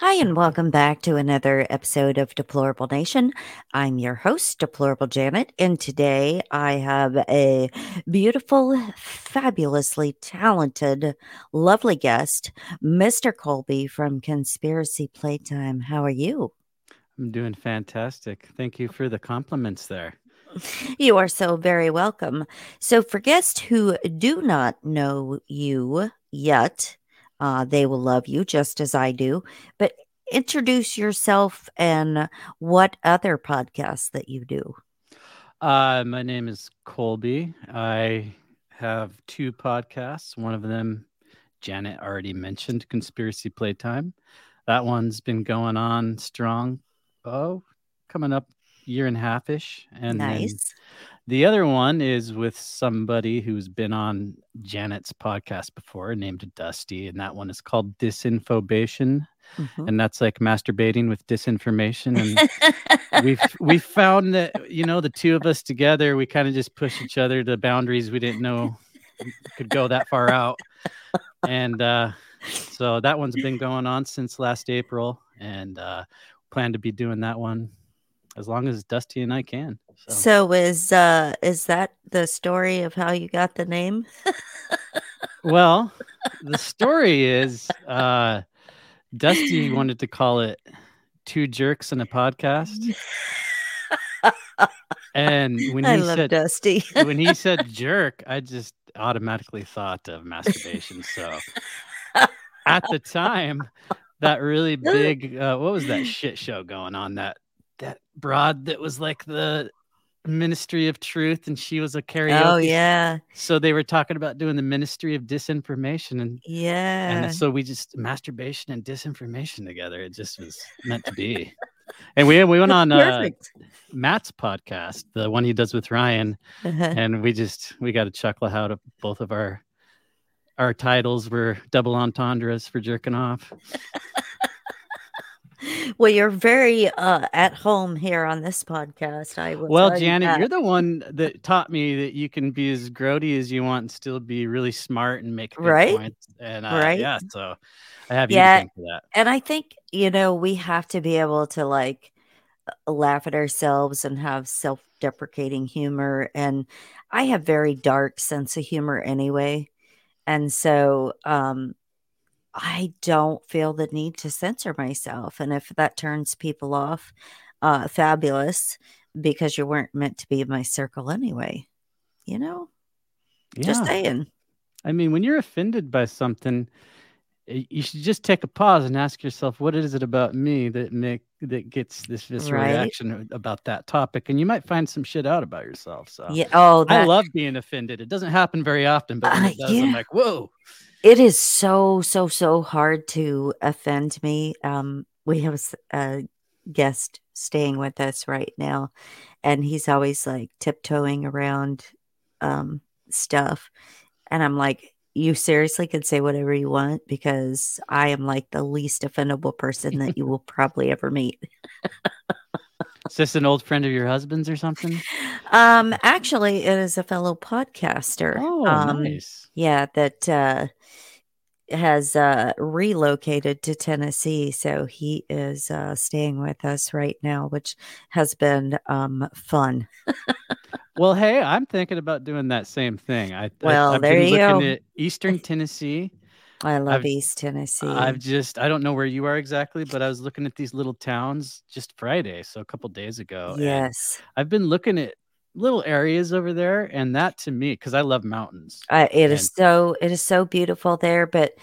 Hi, and welcome back to another episode of Deplorable Nation. I'm your host, Deplorable Janet, and today I have a beautiful, fabulously talented, lovely guest, Mr. Colby from Conspiracy Playtime. How are you? I'm doing fantastic. Thank you for the compliments there. You are so very welcome. So, for guests who do not know you yet, uh, they will love you just as I do. But introduce yourself and what other podcasts that you do. Uh, my name is Colby. I have two podcasts. One of them, Janet already mentioned, Conspiracy Playtime. That one's been going on strong. Oh, coming up year and a half ish. And nice. The other one is with somebody who's been on Janet's podcast before, named Dusty, and that one is called Disinfobation, mm-hmm. and that's like masturbating with disinformation. And we've we found that you know the two of us together, we kind of just push each other to boundaries we didn't know could go that far out, and uh, so that one's been going on since last April, and uh, plan to be doing that one as long as Dusty and I can. So, so is uh is that the story of how you got the name? well, the story is uh Dusty wanted to call it Two Jerks in a Podcast. and when he said Dusty, when he said jerk, I just automatically thought of masturbation. So at the time, that really big uh, what was that shit show going on that that broad that was like the ministry of truth and she was a karaoke oh yeah. So they were talking about doing the ministry of disinformation and yeah. and so we just masturbation and disinformation together it just was meant to be. And we we went on uh, matt's podcast the one he does with ryan uh-huh. and we just we got a chuckle out of both of our our titles were double entendres for jerking off well, you're very uh, at home here on this podcast. I will. Well, Janet, you you're the one that taught me that you can be as grody as you want and still be really smart and make right points. And uh, right, yeah. So I have yeah, you for that. And I think you know we have to be able to like laugh at ourselves and have self-deprecating humor. And I have very dark sense of humor anyway, and so um I don't feel the need to censor myself. And if that turns people off, uh, fabulous, because you weren't meant to be in my circle anyway. You know? Yeah. Just saying. I mean, when you're offended by something, you should just take a pause and ask yourself, what is it about me that make that gets this visceral right? reaction about that topic? And you might find some shit out about yourself. So yeah, oh, that... I love being offended. It doesn't happen very often, but when uh, it does, yeah. I'm like, whoa. It is so so so hard to offend me. Um, we have a guest staying with us right now, and he's always like tiptoeing around um, stuff, and I'm like, you seriously can say whatever you want because I am like the least offendable person that you will probably ever meet. is this an old friend of your husband's or something? Um, actually, it is a fellow podcaster. Oh, um, nice. Yeah, that uh, has uh, relocated to Tennessee, so he is uh, staying with us right now, which has been um, fun. well, hey, I'm thinking about doing that same thing. I well, I, have there been you looking go. At Eastern Tennessee. I love I've, East Tennessee. I've just I don't know where you are exactly, but I was looking at these little towns just Friday, so a couple days ago. Yes, I've been looking at little areas over there and that to me because i love mountains uh, it and- is so it is so beautiful there but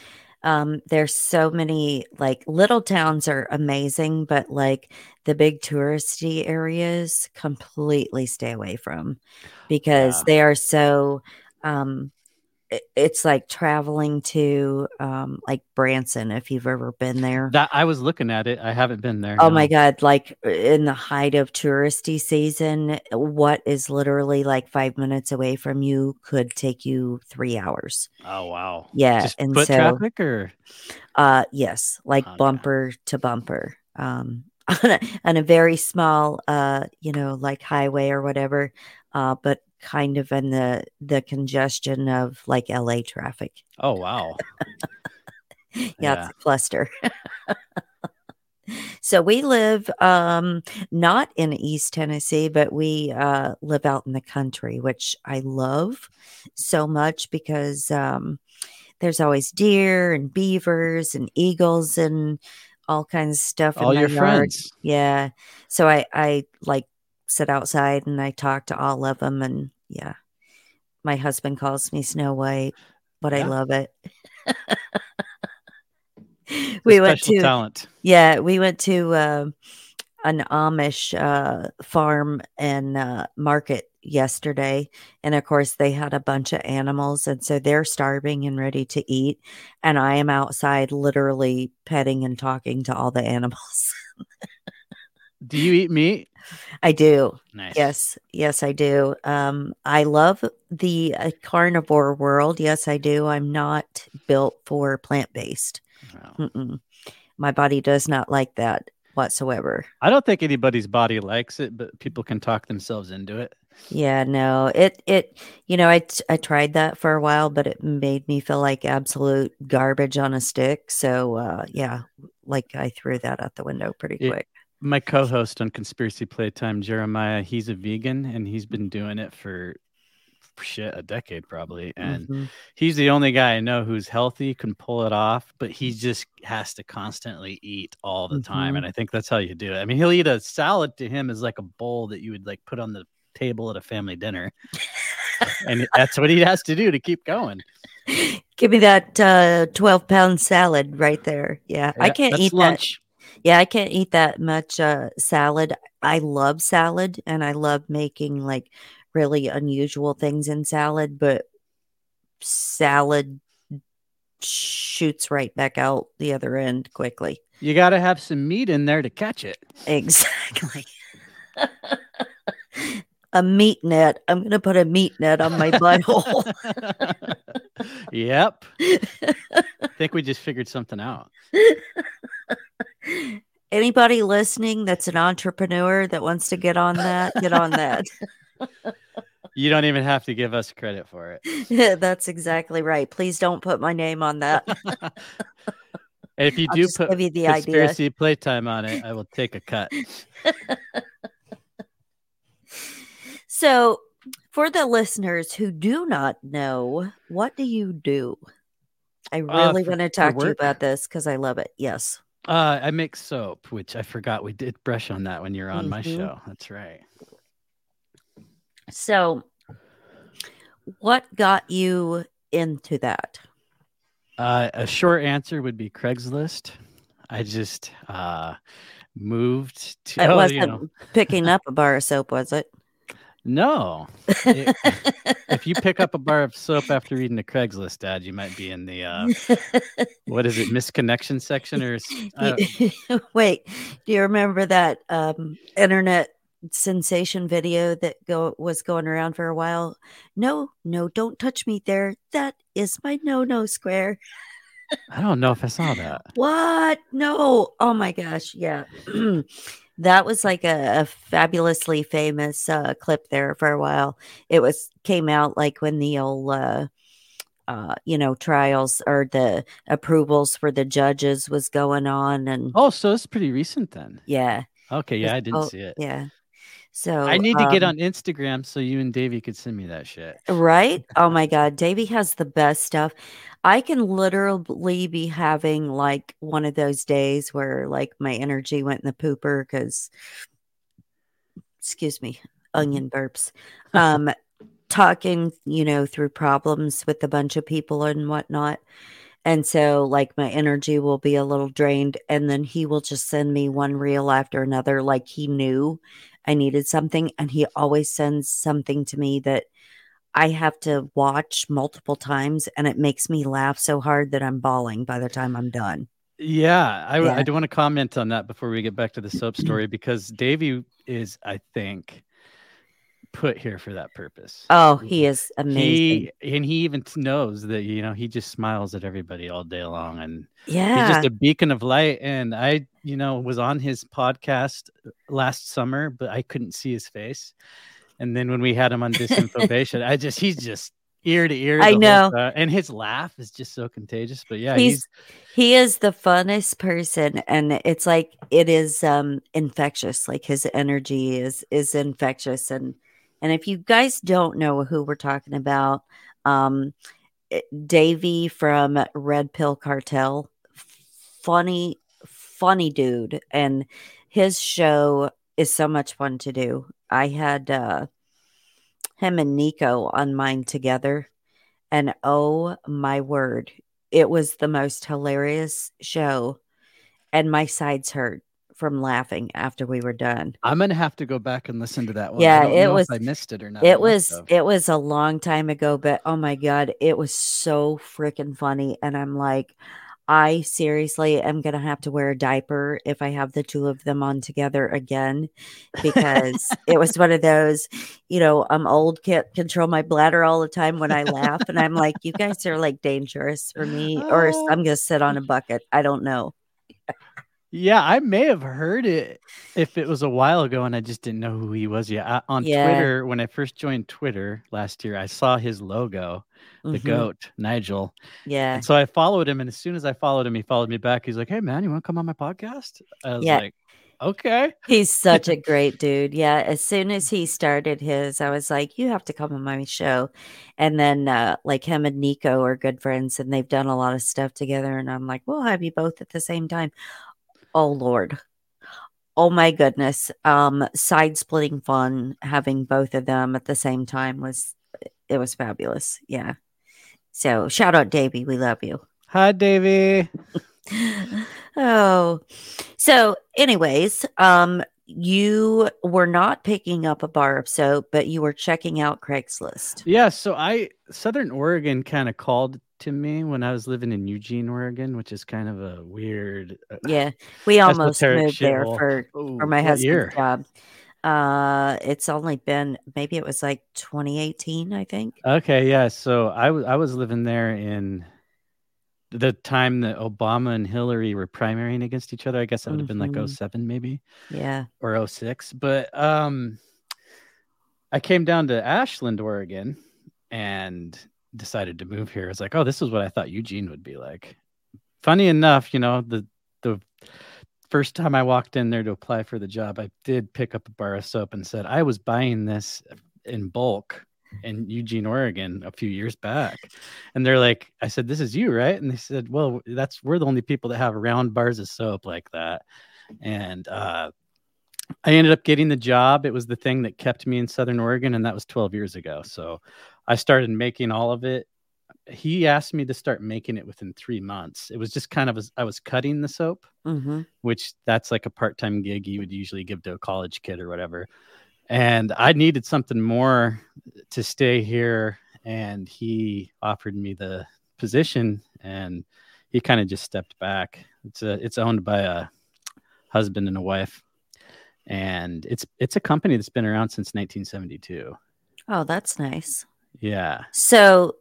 um there's so many like little towns are amazing but like the big touristy areas completely stay away from because yeah. they are so um it's like traveling to um like Branson if you've ever been there. That I was looking at it. I haven't been there. Oh no. my god, like in the height of touristy season, what is literally like 5 minutes away from you could take you 3 hours. Oh wow. Yeah, Just and so traffic or uh yes, like oh, bumper to bumper. Um on a, on a very small uh you know like highway or whatever uh but kind of in the the congestion of like LA traffic. Oh wow. yeah, yeah, it's a cluster. So we live um not in East Tennessee, but we uh live out in the country, which I love so much because um there's always deer and beavers and eagles and all kinds of stuff All in my your yard. friends. Yeah. So I I like sit outside and I talk to all of them and yeah. My husband calls me Snow White, but I love it. We went to talent. yeah, we went to uh, an Amish uh, farm and uh, market yesterday, and of course they had a bunch of animals, and so they're starving and ready to eat, and I am outside literally petting and talking to all the animals. Do you eat meat? I do, Nice. yes, yes, I do. Um, I love the uh, carnivore world. Yes, I do. I'm not built for plant based. Mm-mm. My body does not like that whatsoever. I don't think anybody's body likes it, but people can talk themselves into it. Yeah, no, it it you know I t- I tried that for a while, but it made me feel like absolute garbage on a stick. So uh, yeah, like I threw that out the window pretty It- quick. My co-host on Conspiracy Playtime, Jeremiah, he's a vegan and he's been doing it for shit a decade probably, and Mhm. he's the only guy I know who's healthy, can pull it off, but he just has to constantly eat all the time. Mhm. And I think that's how you do it. I mean, he'll eat a salad to him is like a bowl that you would like put on the table at a family dinner. and that's what he has to do to keep going. Give me that uh, twelve pound salad right there. Yeah, I can't eat that. Yeah, I can't eat that much uh, salad. I love salad and I love making like really unusual things in salad, but salad shoots right back out the other end quickly. You got to have some meat in there to catch it. Exactly. a meat net. I'm going to put a meat net on my butthole. yep. I think we just figured something out. Anybody listening that's an entrepreneur that wants to get on that, get on that. You don't even have to give us credit for it. That's exactly right. Please don't put my name on that. If you I'll do put give you the idea. conspiracy playtime on it, I will take a cut. So, for the listeners who do not know, what do you do? I really for- want to talk to you about this because I love it. Yes. Uh, I make soap, which I forgot we did brush on that when you're on my Mhm. show. That's right. So, what got you into that? Uh, a short answer would be Craigslist. I just uh, moved to. It oh, wasn't you know, picking up a bar of soap, was it? No. It- if you pick up a bar of soap after reading the Craigslist ad, you might be in the uh, what is it, misconnection section or? Wait, do you remember that um, internet sensation video that go was going around for a while? No, no, don't touch me there. That is my no-no square. I don't know if I saw that. What? No. Oh my gosh. Yeah. that was like a, a fabulously famous uh, clip there for a while. It was came out like when the old uh, uh, you know, trials or the approvals for the judges was going on and Oh, so it's pretty recent then. yeah. Okay, yeah, I didn't Oh, see it. Yeah. So I need to get um, on Instagram so you and Davey could send me that shit. Right? Oh my God. Davey has the best stuff. I can literally be having like one of those days where like my energy went in the pooper because, excuse me, onion burps. Um, talking, you know, through problems with a bunch of people and whatnot. And so, like, my energy will be a little drained. And then he will just send me one reel after another. Like, he knew I needed something. And he always sends something to me that I have to watch multiple times. And it makes me laugh so hard that I'm bawling by the time I'm done. Yeah, I, Yeah. I do want to comment on that before we get back to the soap story because Davey is, I think, put here for that purpose. Oh, he is amazing. He and he even knows that you know he just smiles at everybody all day long, and yeah. he's just a beacon of light. And I, you know, was on his podcast last summer, but I couldn't see his face. And then when we had him on Disinfobation, I just he's just ear to ear. I know. and his laugh is just so contagious. But yeah, he's he's he is the funnest person and it's like it is um infectious like his energy is is infectious and and if you guys don't know who we're talking about um eh, davey from red pill cartel funny funny dude. And his show is so much fun to do. I had uh him and nico on mine together. And oh my word it was the most hilarious show. And my sides hurt from laughing after we were done I'm gonna have to go back and listen to that one. Yeah, I don't it know was- If I missed it or not. It was it was a long time ago but oh my god it was so freaking funny and i'm like i seriously am gonna have to wear a diaper if i have the two of them on together again because it was one of those you know i'm old can't control my bladder all the time when i laugh and i'm like you guys are like dangerous for me or i'm gonna sit on a bucket i don't know Yeah, I may have heard it if it was a while ago and I just didn't know who he was yet. I, on Yeah. Twitter, when I first joined Twitter last year, I saw his logo, the Mhm. goat, Nigel. yeah And so I followed him, and as soon as I followed him, he followed me back. He's like, "Hey, man, you want to come on my podcast?" I was Yeah. like, "Okay." He's such a great dude. Yeah. As soon as he started his, I was like, you have to come on my show. And then, uh, like, him and Nico are good friends and they've done a lot of stuff together. And I'm like, we'll have you both at the same time. Oh, Lord. Oh, my goodness. Um, side splitting fun having both of them at the same time was, it was fabulous. Yeah. So shout out, Davey. We love you. Hi, Davey. oh so anyways um you were not picking up a bar of soap but you were checking out craigslist Yeah, so I Southern Oregon kind of called to me when I was living in Eugene, Oregon, which is kind of a weird. uh, yeah we almost moved there for Ooh, for my husband's year? job uh it's only been maybe it was like 2018 i think Okay, yeah. So I was I was living there in the time that Obama and Hillary were primarying against each other. I guess that would have been like Mhm. 07 maybe yeah or 06. But um I came down to Ashland, Oregon and decided to move here. It's like, oh, this is what I thought Eugene would be like. Funny enough, you know, the the first time I walked in there to apply for the job, I did pick up a bar of soap and said I was buying this in bulk in Eugene, Oregon a few years back. And they're like, I said, This is you, right? And they said, Well, that's we're the only people that have round bars of soap like that. And uh I ended up getting the job. It was the thing that kept me in Southern Oregon, and that was 12 years ago. So I started making all of it. He asked me to start making it within three months. It was just kind of as I was cutting the soap, mm-hmm. which that's like a part time gig you would usually give to a college kid or whatever. And I needed something more to stay here. And he offered me the position, and he kind of just stepped back. It's a, it's owned by a husband and a wife and it's it's a company that's been around since 1972 oh that's nice yeah so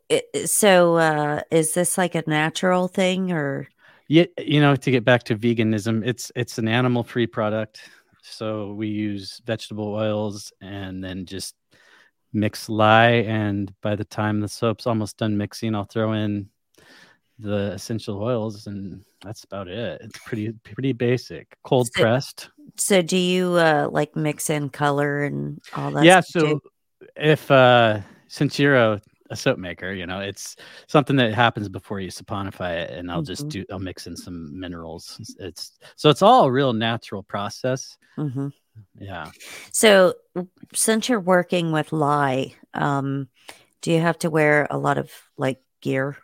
so uh is this like a natural thing or yeah you know to get back to veganism it's it's an animal free product so we use vegetable oils and then just mix lye and by the time the soap's almost done mixing i'll throw in the essential oils and that's about it. It's pretty pretty basic. Cold So- pressed. so do you uh like mix in color and all that yeah so too? if uh since you're a, a soap maker you know it's something that happens before you saponify it and i'll just Mhm. do i'll mix in some minerals it's, it's so it's all a real natural process Mhm. yeah So, since you're working with lye, um, do you have to wear a lot of like gear,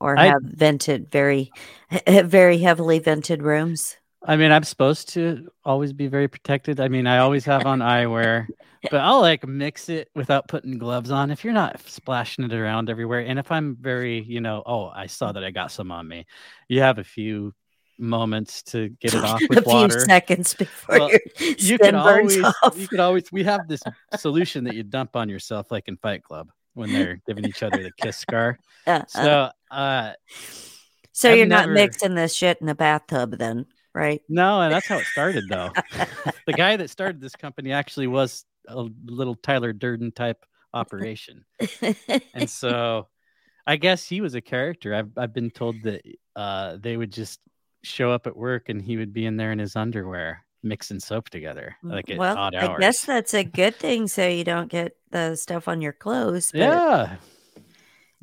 or I- have vented very, very heavily vented rooms? I mean i'm supposed to always be very protected. I mean i always have on eyewear but i'll like mix it without putting gloves on if you're not splashing it around everywhere. And if i'm very you know oh i saw that i got some on me. You have a few moments to get it off with a few water. seconds before Well, you can burns always off. you could always we have this solution that you dump on yourself like in fight club when they're giving each other the kiss scar. Uh, uh, so uh so I've you're not mixing this shit in the bathtub, then, right? no and that's how it started though the guy that started this company actually was a little tyler durden type operation. and so I guess he was a character. I've I've been told that uh, they would just show up at work and he would be in there in his underwear mixing soap together Mm, like at well, I guess that's a good thing, so you don't get the stuff on your clothes. But yeah.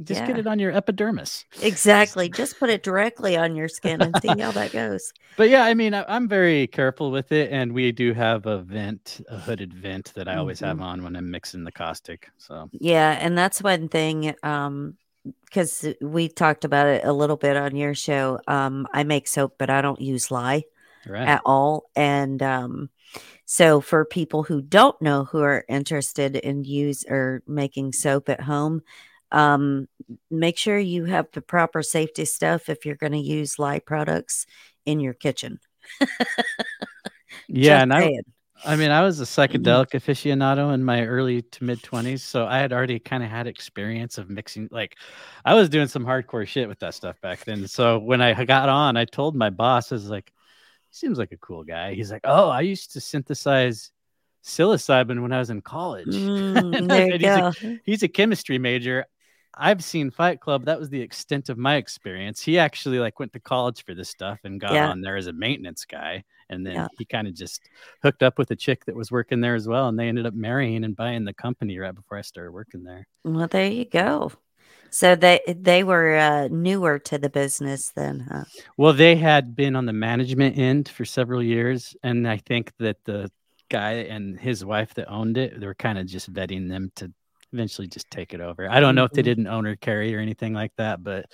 Just get it on your epidermis. exactly. Just put it directly on your skin and see how that goes. But yeah, I mean, I, I'm very careful with it, and we do have a vent, a hooded vent that I always have Mhm. on when I'm mixing the caustic. So Yeah, and that's one thing. Um, because we talked about it a little bit on your show. Um, I make soap, but I don't use lye. right, at all. And um, so, for people who don't know who are interested in use or making soap at home, um, make sure you have the proper safety stuff if you're going to use lye products in your kitchen. yeah, Just and I, saying. I mean, I was a psychedelic aficionado in my early to mid 20s, so I had already kind of had experience of mixing. Like, I was doing some hardcore shit with that stuff back then. So when I got on, I told my boss, I was like, "He seems like a cool guy." He's like, "Oh, I used to synthesize psilocybin when I was in college." Mm, And I there you said, he's, a, he's a chemistry major. I've seen Fight Club. That was the extent of my experience. He actually like went to college for this stuff and got Yeah. on there as a maintenance guy. And then Yeah. he kind of just hooked up with a chick that was working there as well. And they ended up marrying and buying the company right before I started working there. Well, there you go. So they they were uh, newer to the business then, huh? Well, they had been on the management end for several years. And I think that the guy and his wife that owned it, they were kind of just vetting them to eventually just take it over. I don't know if they Mhm. did an owner carry or anything like that, but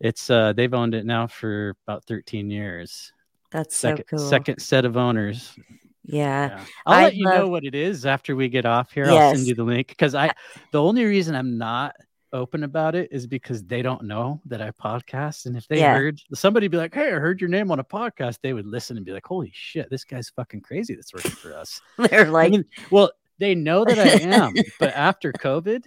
it's uh they've owned it now for about 13 years. That's Second so cool. second set of owners. Yeah. Yeah. I'll I let you know what it is after we get off here. I'll send you the link because I the only reason I'm not open about it is because they don't know that I podcast. And if they Yeah. heard somebody be like, Hey, I heard your name on a podcast, they would listen and be like, Holy shit, this guy's fucking crazy that's working for us. They're I like, mean, well, they know that I am, but after COVID,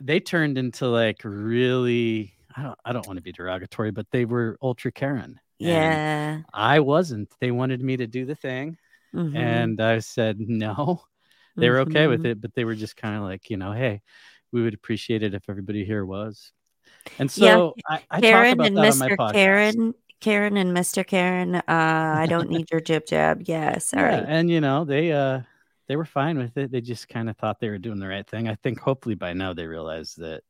they turned into like really I don't I don't want to be derogatory, but they were ultra Karen. Yeah. I wasn't. They wanted me to do the thing. mhm, And I said no. They were okay with mhm. it, but they were just kind of like, you know, hey, we would appreciate it if everybody here was. And so Yeah, I, I Karen about and that on my Mr. podcast. Karen, Karen and Mr. Karen. Uh, I don't need your jib jab. Yes. sorry. Yeah, and you know, they uh they were fine with it. They just kind of thought they were doing the right thing. I think hopefully by now they realize that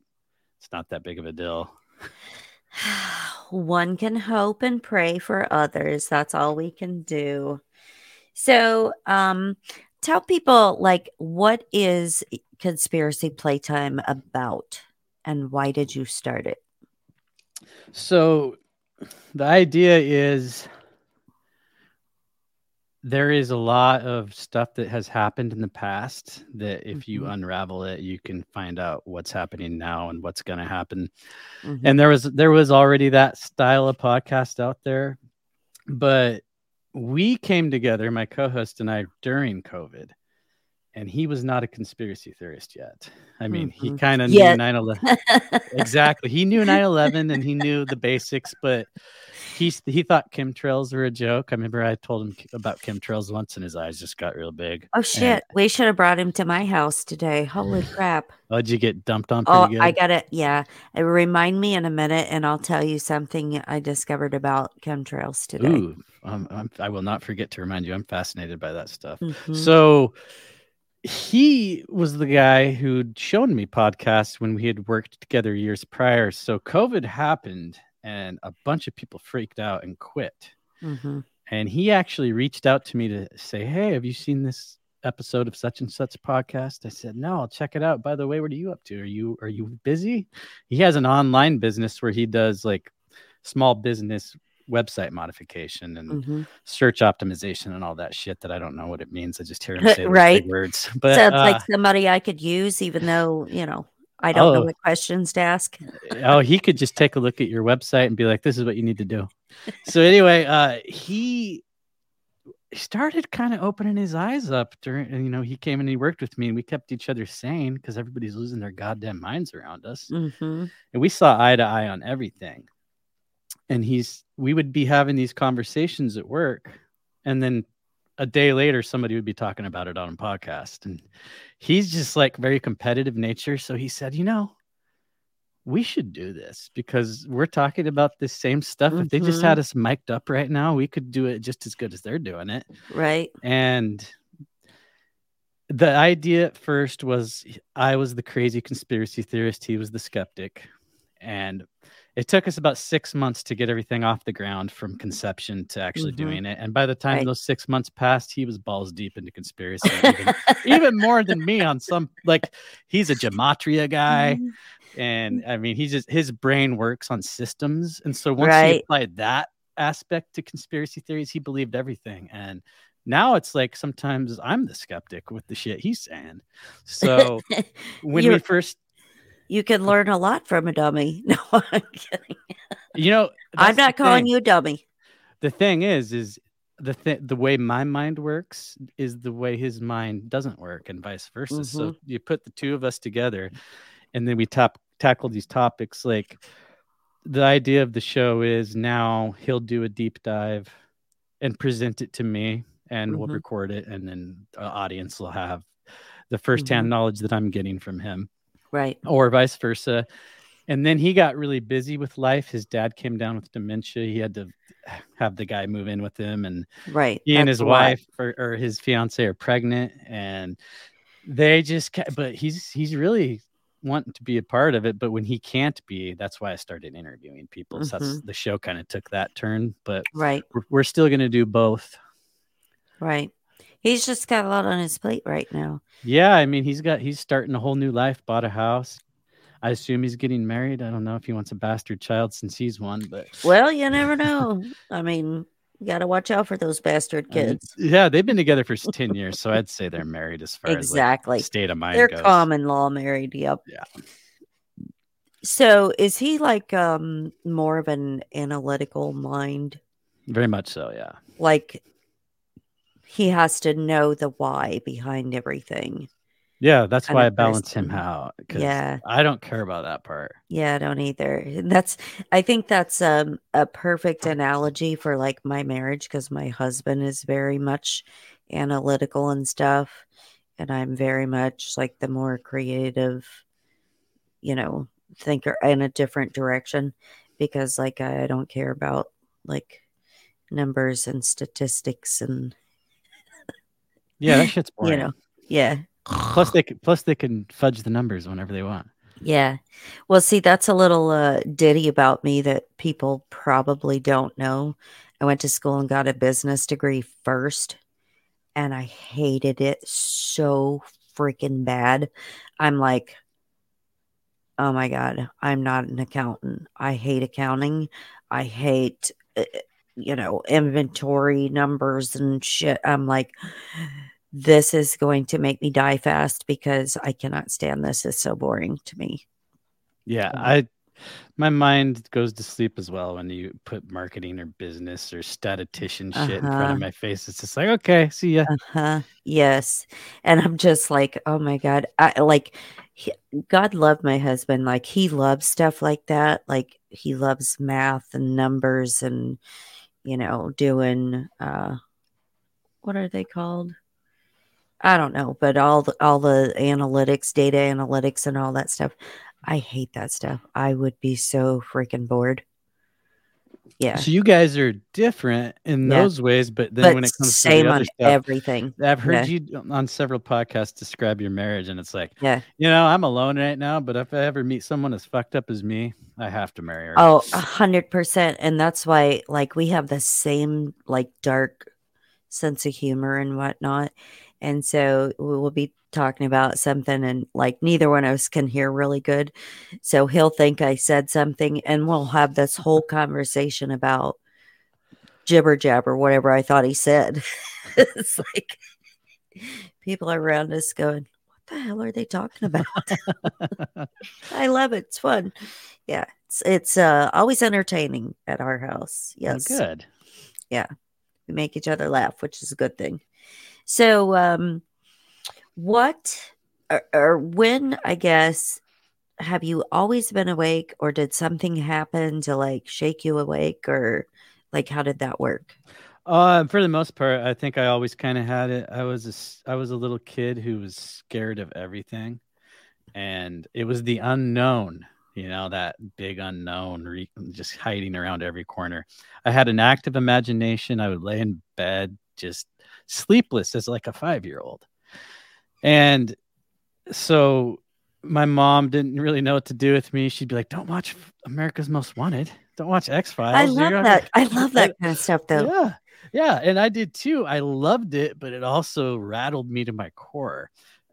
it's not that big of a deal. One can hope and pray for others. That's all we can do. So, um, tell people like what is conspiracy playtime about, and why did you start it? So the idea is there is a lot of stuff that has happened in the past that if you Mhm. unravel it, you can find out what's happening now and what's going to happen. Mhm. And there was there was already that style of podcast out there, but we came together, my co-host and I, during COVID, and he was not a conspiracy theorist yet. I mean, he Mhm. kind of knew 9/11 exactly. He knew 9/11 and he knew the basics, but he he thought chemtrails were a joke. I remember I told him about chemtrails once, and his eyes just got real big. oh shit! We should have brought him to my house today. Holy crap! Oh, did you get dumped on pretty Oh, good? I got it. Yeah, Uh, remind me in a minute, and I'll tell you something I discovered about chemtrails today. Ooh, um, I'm, I will not forget to remind you. I'm fascinated by that stuff. Mhm. So he was the guy who'd shown me podcasts when we had worked together years prior. So COVID happened and a bunch of people freaked out and quit. Mhm. And he actually reached out to me to say, Hey, have you seen this episode of such and such podcast? I said, No, I'll check it out. By the way, what are you up to? Are you are you busy? He has an online business where he does like small business website modification and Mhm. search optimization and all that shit that I don't know what it means. I just hear him say Right. big words. But Sounds uh, like somebody I could use, even though you know I don't know Oh. what questions to ask. oh, he could just take a look at your website and be like, "This is what you need to do." So anyway, uh, he started kind of opening his eyes up during. You know, he came and he worked with me, and we kept each other sane because everybody's losing their goddamn minds around us, hmm and we saw eye to eye on everything. And he's, we would be having these conversations at work, and then a day later somebody would be talking about it on a podcast and he's just like very competitive nature so he said you know we should do this because we're talking about the same stuff. Mm-hmm. If they just had mm-hmm. us mic'd up right now, we could do it just as good as they're doing it. Right. And the idea at first was I was the crazy conspiracy theorist, he was the skeptic. And it took us about six months to get everything off the ground from conception to actually mm-hmm. doing it. And by the time right. those six months passed, he was balls deep into conspiracy, even, even, more than me on some like he's a gematria guy. Mm-hmm. And I mean, he just his brain works on systems. And so once right. he applied that aspect to conspiracy theories, he believed everything. And now it's like sometimes I'm the skeptic with the shit he's saying. So when we first you can learn a lot from a dummy. No, I'm kidding. You know, I'm not calling you a dummy. The thing is, is the th- the way my mind works is the way his mind doesn't work, and vice versa. Mm-hmm. So you put the two of us together, and then we top tackle these topics. Like the idea of the show is now he'll do a deep dive and present it to me, and mm-hmm. we'll record it, and then the audience will have the firsthand mm-hmm. knowledge that I'm getting from him right. or vice versa. And then he got really busy with life. His dad came down with dementia. He had to have the guy move in with him. And right. he and his wife or, or, his fiance are pregnant. And they just but he's he's really wanting to be a part of it. But when he can't be that's why i started interviewing people. Mm-hmm. so that's mm-hmm. the show kind of took that turn. But right. we're, we're still going to do both. Right He's just got a lot on his plate right now. Yeah, I mean, he's got he's starting a whole new life. Bought a house. I assume he's getting married. I don't know if he wants a bastard child since he's one, but well, you never know. I mean, you got to watch out for those bastard kids. I mean, yeah, they've been together for ten years, so I'd say they're married as far exactly. as like, state of mind. They're goes. common law married. Yep. Yeah. So is he like um more of an analytical mind? Very much so, yeah. Like he has to know the why behind everything. Yeah, that's why I balance him out. Yeah, I don't care about that part. Yeah, I don't either. That's I think that's um, a perfect analogy for like my marriage because my husband is very much analytical and stuff, and I'm very much like the more creative, you know, thinker in a different direction because like I don't care about like numbers and statistics and yeah, that shit's boring. you know, yeah. Plus they can, plus they can fudge the numbers whenever they want. Yeah. Well, see, that's a little uh, ditty about me that people probably don't know. I went to school and got a business degree first, and I hated it so freaking bad. I'm like, oh my God, I'm not an accountant. I hate accounting. I hate, uh, you know, inventory numbers and shit. I'm like, this is going to make me die fast because I cannot stand this. It's so boring to me. Yeah, I my mind goes to sleep as well when you put marketing or business or statistician shit uh-huh. in front of uh-huh. my face. It's just like, okay, see ya. Uh-huh. Yes. And I'm just like, oh my God. I like he, God love my husband. Like he loves stuff like that. Like he loves math and numbers and you know, doing uh what are they called? I don't know, but all the all the analytics, data analytics, and all that stuff. I hate that stuff. I would be so freaking bored. Yeah. So you guys are different in yeah. those ways, but then but when it comes same to on stuff, everything, I've heard yeah. you on several podcasts describe your marriage, and it's like, yeah, you know, I'm alone right now, but if I ever meet someone as fucked up as me, I have to marry her. Oh, a hundred percent, and that's why, like, we have the same like dark sense of humor and whatnot. And so we will be talking about something and like neither one of us can hear really good. So he'll think I said something and we'll have this whole conversation about jibber jabber, whatever I thought he said. it's like people around us going, What the hell are they talking about? I love it. It's fun. Yeah. It's it's uh always entertaining at our house. Yes. Oh, good. Yeah. We make each other laugh, which is a good thing. So, um, what or, or when, I guess, have you always been awake or did something happen to like shake you awake or like how did that work? Uh, for the most part, I think I always kind of had it. I was a, I was a little kid who was scared of everything, and it was the unknown. You know that big unknown, re- just hiding around every corner. I had an active imagination. I would lay in bed, just sleepless as like a five year old, and so my mom didn't really know what to do with me. She'd be like, "Don't watch America's Most Wanted. Don't watch X Files." I love that. I love that kind of stuff, though. Yeah. Yeah. And I did too. I loved it, but it also rattled me to my core.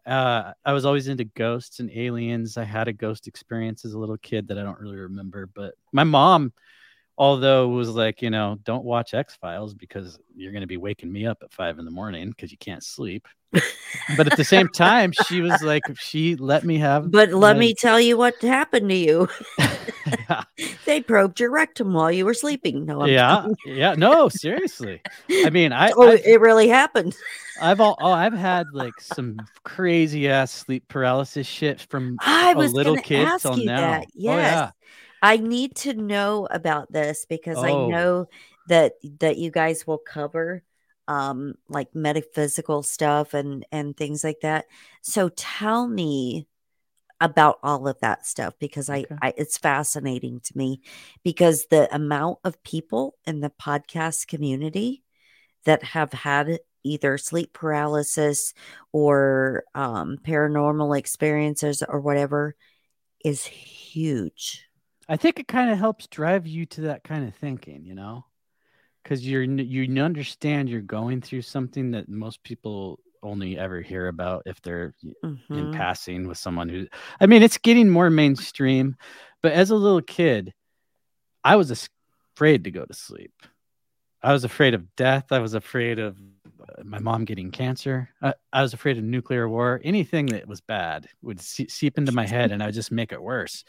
Uh, I was always into ghosts and aliens. I had a ghost experience as a little kid that I don't really remember, but my mom, although it was like, you know, don't watch X Files because you're going to be waking me up at five in the morning because you can't sleep. but at the same time, she was like, she let me have. But let my- me tell you what happened to you. yeah. they probed your rectum while you were sleeping. No, I'm Yeah. Yeah. No, seriously. I mean, I, oh, I've- it really happened. I've all oh, I've had like some crazy ass sleep paralysis shit from I a was little kid till now. that. Oh, yeah. I need to know about this because I Oh. know that that you guys will cover um like metaphysical stuff and and things like that. So tell me about all of that stuff because I, Okay. I it's fascinating to me because the amount of people in the podcast community that have had either sleep paralysis or um paranormal experiences or whatever is huge. I think it kind of helps drive you to that kind of thinking, you know, because you're you understand you're going through something that most people only ever hear about if they're y- in mm-hmm. passing with someone who. I mean, it's getting more mainstream, but as a little kid, I was afraid to go to sleep. I was afraid of death. I was afraid of my mom getting cancer. I, I was afraid of nuclear war. Anything that was bad would see, seep into my head, and I would just make it worse.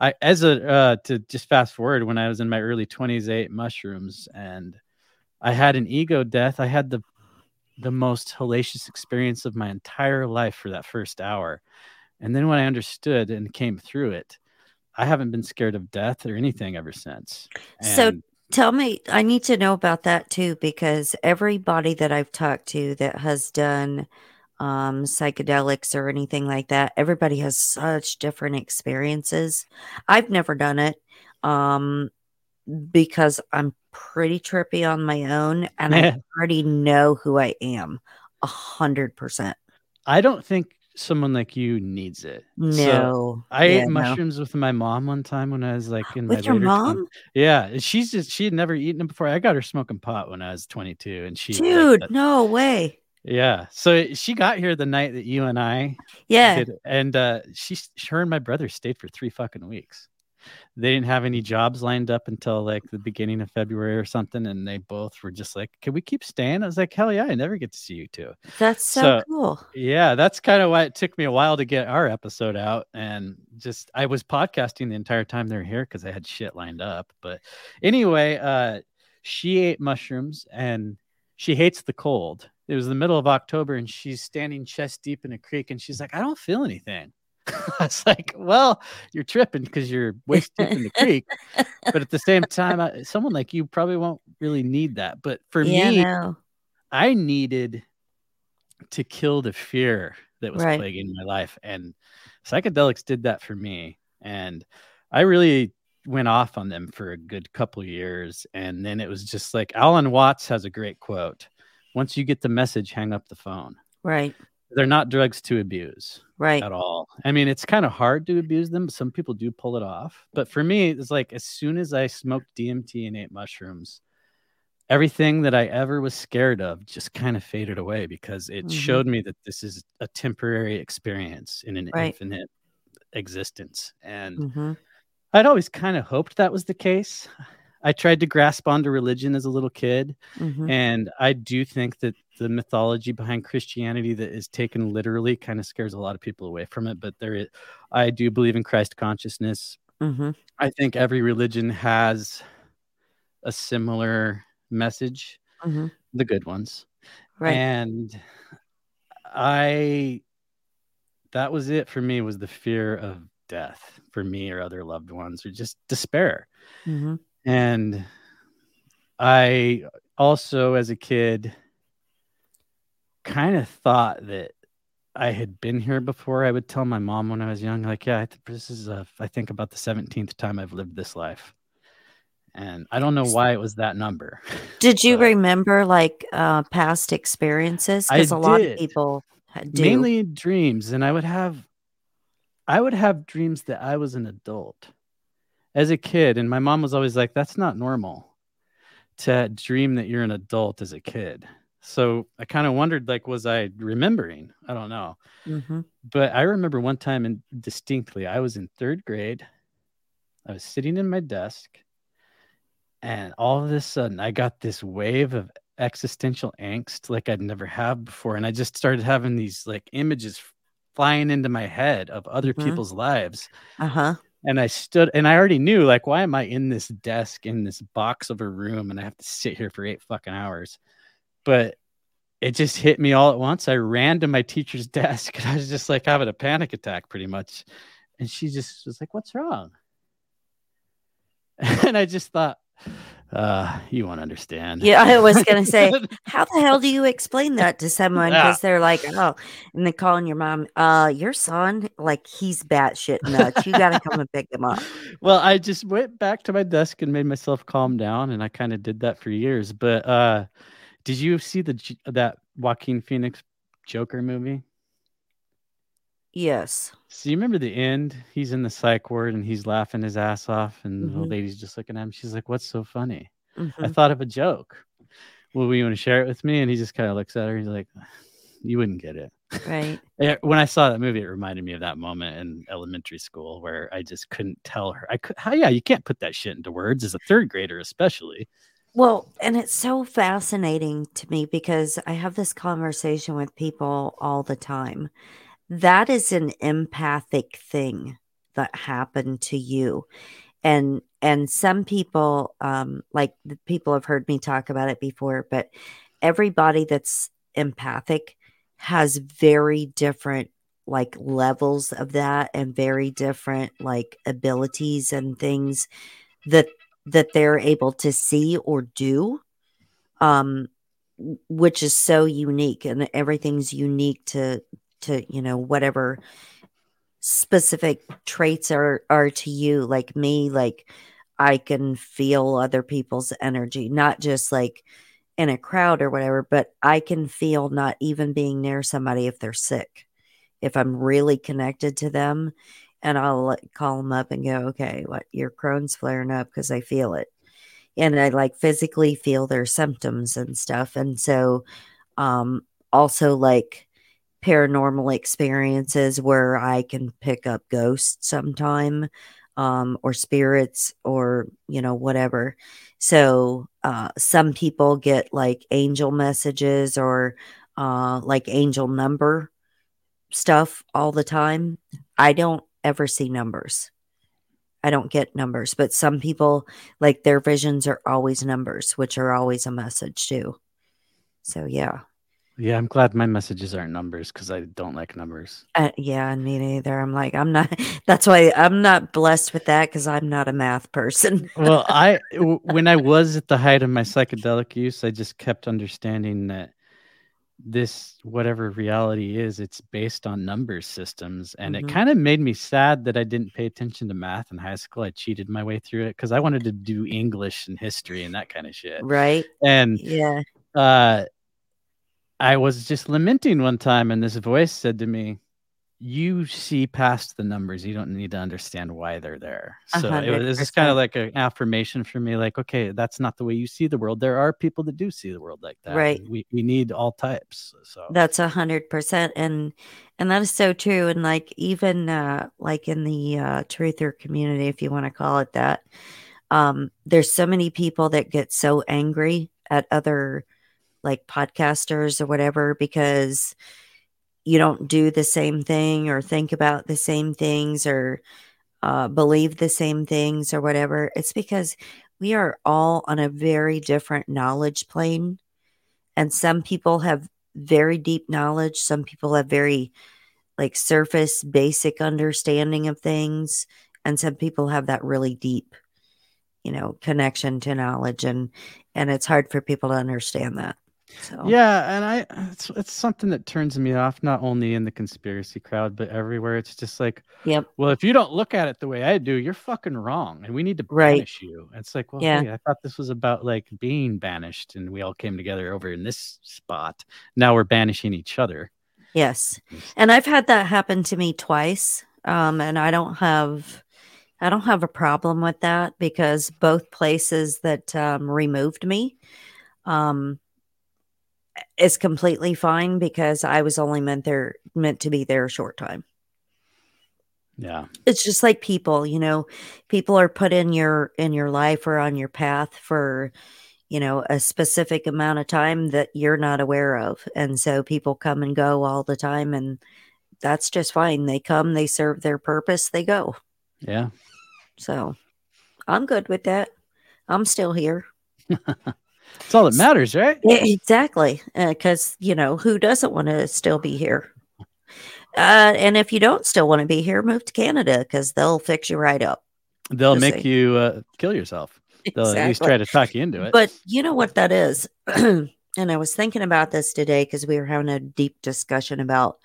I, as a uh, to just fast forward, when I was in my early twenties, I ate mushrooms, and I had an ego death. I had the the most hellacious experience of my entire life for that first hour, and then when I understood and came through it, I haven't been scared of death or anything ever since. So And- Tell me, I need to know about that too because everybody that I've talked to that has done um, psychedelics or anything like that, everybody has such different experiences. I've never done it um, because I'm pretty trippy on my own and I already know who I am a hundred percent. I don't think someone like you needs it. So, No, I Yeah, ate no. mushrooms with my mom one time when I was like in my with your later twen- mom, Yeah, she's just she had never eaten them before. I got her smoking pot when I was 22, and she dude. No way. Yeah, so she got here the night that you and I Yeah, did, and uh, she, her and my brother stayed for three fucking weeks. They didn't have any jobs lined up until like the beginning of February or something, and they both were just like, "Can we keep staying?" I was like, "Hell yeah! I never get to see you two. that's so, So- cool. Yeah, that's kind of why it took me a while to get our episode out. And just I was podcasting the entire time they were here because I had shit lined up. But anyway, uh she ate mushrooms and she hates the cold. It was the middle of October and she's standing chest deep in a creek and she's like, I don't feel anything. I was like, well, you're tripping because you're waist deep in the creek. But at the same time, I, someone like you probably won't really need that. But for yeah, me, no. I needed to kill the fear that was Right. plaguing my life. And psychedelics did that for me. And I really went off on them for a good couple years. And then it was just like Alan Watts has a great quote once you get the message, hang up the phone. right, They're not drugs to abuse right. at all. I mean, it's kind of hard to abuse them, but some people do pull it off. But for me, it's like as soon as I smoked DMT and ate mushrooms, everything that I ever was scared of just kind of faded away because it Mhm. showed me that this is a temporary experience in an Right. infinite existence. And hmm I'd always kind of hoped that was the case. I tried to grasp onto religion as a little kid. hmm And I do think that the mythology behind Christianity that is taken literally kind of scares a lot of people away from it. But there is, I do believe in Christ consciousness. hmm I think every religion has a similar message, hmm the good ones. Right. And I, that was it for me was the fear of death for me or other loved ones or just despair. hmm And I also, as a kid, kind of thought that I had been here before. I would tell my mom when I was young, like, yeah, I th- this is, a, I think about the 17th time I've lived this life. And I don't know why it was that number. Did you remember like uh, past experiences? Because a lot of people do. Mainly dreams. And I would have, I would have dreams that I was an adult as a kid. And my mom was always like, that's not normal to dream that you're an adult as a kid. So I kind of wondered, like, was I remembering? I don't know. Mm-hmm. But I remember one time and distinctly, I was in third grade. I was sitting in my desk, and all of a sudden, I got this wave of existential angst like I'd never had before. And I just started having these like images flying into my head of other mm-hmm. people's lives. Uh huh and I stood and I already knew like why am I in this desk in this box of a room and I have to sit here for eight fucking hours. But it just hit me all at once. I ran to my teacher's desk and I was just like having a panic attack pretty much. And she just was like, What's wrong? And I just thought, uh, you won't understand. Yeah, I was gonna say, how the hell do you explain that to someone? Because yeah. they're like, oh, and then calling your mom, uh, your son, like he's batshit nuts. You gotta come and pick him up. Well, I just went back to my desk and made myself calm down, and I kind of did that for years. But uh, did you see the that Joaquin Phoenix Joker movie? Yes. So you remember the end? He's in the psych ward and he's laughing his ass off, and mm-hmm. the lady's just looking at him. She's like, "What's so funny?" Mm-hmm. I thought of a joke. Well, you want to share it with me? And he just kind of looks at her. He's like, "You wouldn't get it." Right. when I saw that movie, it reminded me of that moment in elementary school where I just couldn't tell her. I could, how, yeah, you can't put that shit into words as a third grader, especially. Well, and it's so fascinating to me because I have this conversation with people all the time. That is an empathic thing that happened to you. And and some people um like people have heard me talk about it before but everybody that's empathic has very different like levels of that and very different like abilities and things that that they're able to see or do um which is so unique and everything's unique to to you know whatever specific traits are are to you. Like me like i can feel other people's energy not just like in a crowd or whatever but i can feel not even being near somebody if they're sick. If i'm really connected to them and i'll like, call them up and go okay what your crohn's flaring up because i feel it and i like physically feel their symptoms and stuff and so um also like paranormal experiences where I can pick up ghosts sometime um, or spirits or, you know, whatever. So uh, some people get like angel messages or uh, like angel number stuff all the time. I don't ever see numbers. I don't get numbers, but some people like their visions are always numbers, which are always a message too. So, yeah. Yeah, I'm glad my messages aren't numbers because I don't like numbers. Uh, yeah, me neither. I'm like, I'm not. That's why I'm not blessed with that because I'm not a math person. well, I when I was at the height of my psychedelic use, I just kept understanding that this whatever reality is, it's based on number systems, and mm-hmm. it kind of made me sad that I didn't pay attention to math in high school. I cheated my way through it because I wanted to do English and history and that kind of shit. Right. And yeah. Uh, I was just lamenting one time, and this voice said to me, "You see past the numbers. You don't need to understand why they're there." So 100%. it was just kind of like an affirmation for me, like, okay, that's not the way you see the world. There are people that do see the world like that. Right. We we need all types. So that's a hundred percent, and and that is so true. And like even uh, like in the uh, truther community, if you want to call it that, um, there's so many people that get so angry at other like podcasters or whatever because you don't do the same thing or think about the same things or uh, believe the same things or whatever. It's because we are all on a very different knowledge plane. And some people have very deep knowledge, some people have very like surface basic understanding of things, and some people have that really deep you know, connection to knowledge and and it's hard for people to understand that. So Yeah, and I it's it's something that turns me off not only in the conspiracy crowd but everywhere. It's just like, Yep. well, if you don't look at it the way I do, you're fucking wrong, and we need to Right. banish you. It's like, well, Yeah. hey, I thought this was about like being banished, and we all came together over in this spot. Now we're banishing each other. Yes. And I've had that happen to me twice. Um, and I don't have I don't have a problem with that because both places that um, removed me um, is completely fine because I was only meant there meant to be there a short time. Yeah, It's just like people, you know, people are put in your in your life or on your path for you know a specific amount of time that you're not aware of. And so people come and go all the time and that's just fine. They come they serve their purpose they go. Yeah. so i'm good with that. I'm still here It's all that matters, right? Exactly because you know who doesn't want to still be here uh, and if you don't still want to be here move to canada because they'll fix you right up They'll Just make saying. you uh, kill yourself. They'll at least try to talk you into it. But you know what that is? and I was thinking about this today because we were having a deep discussion about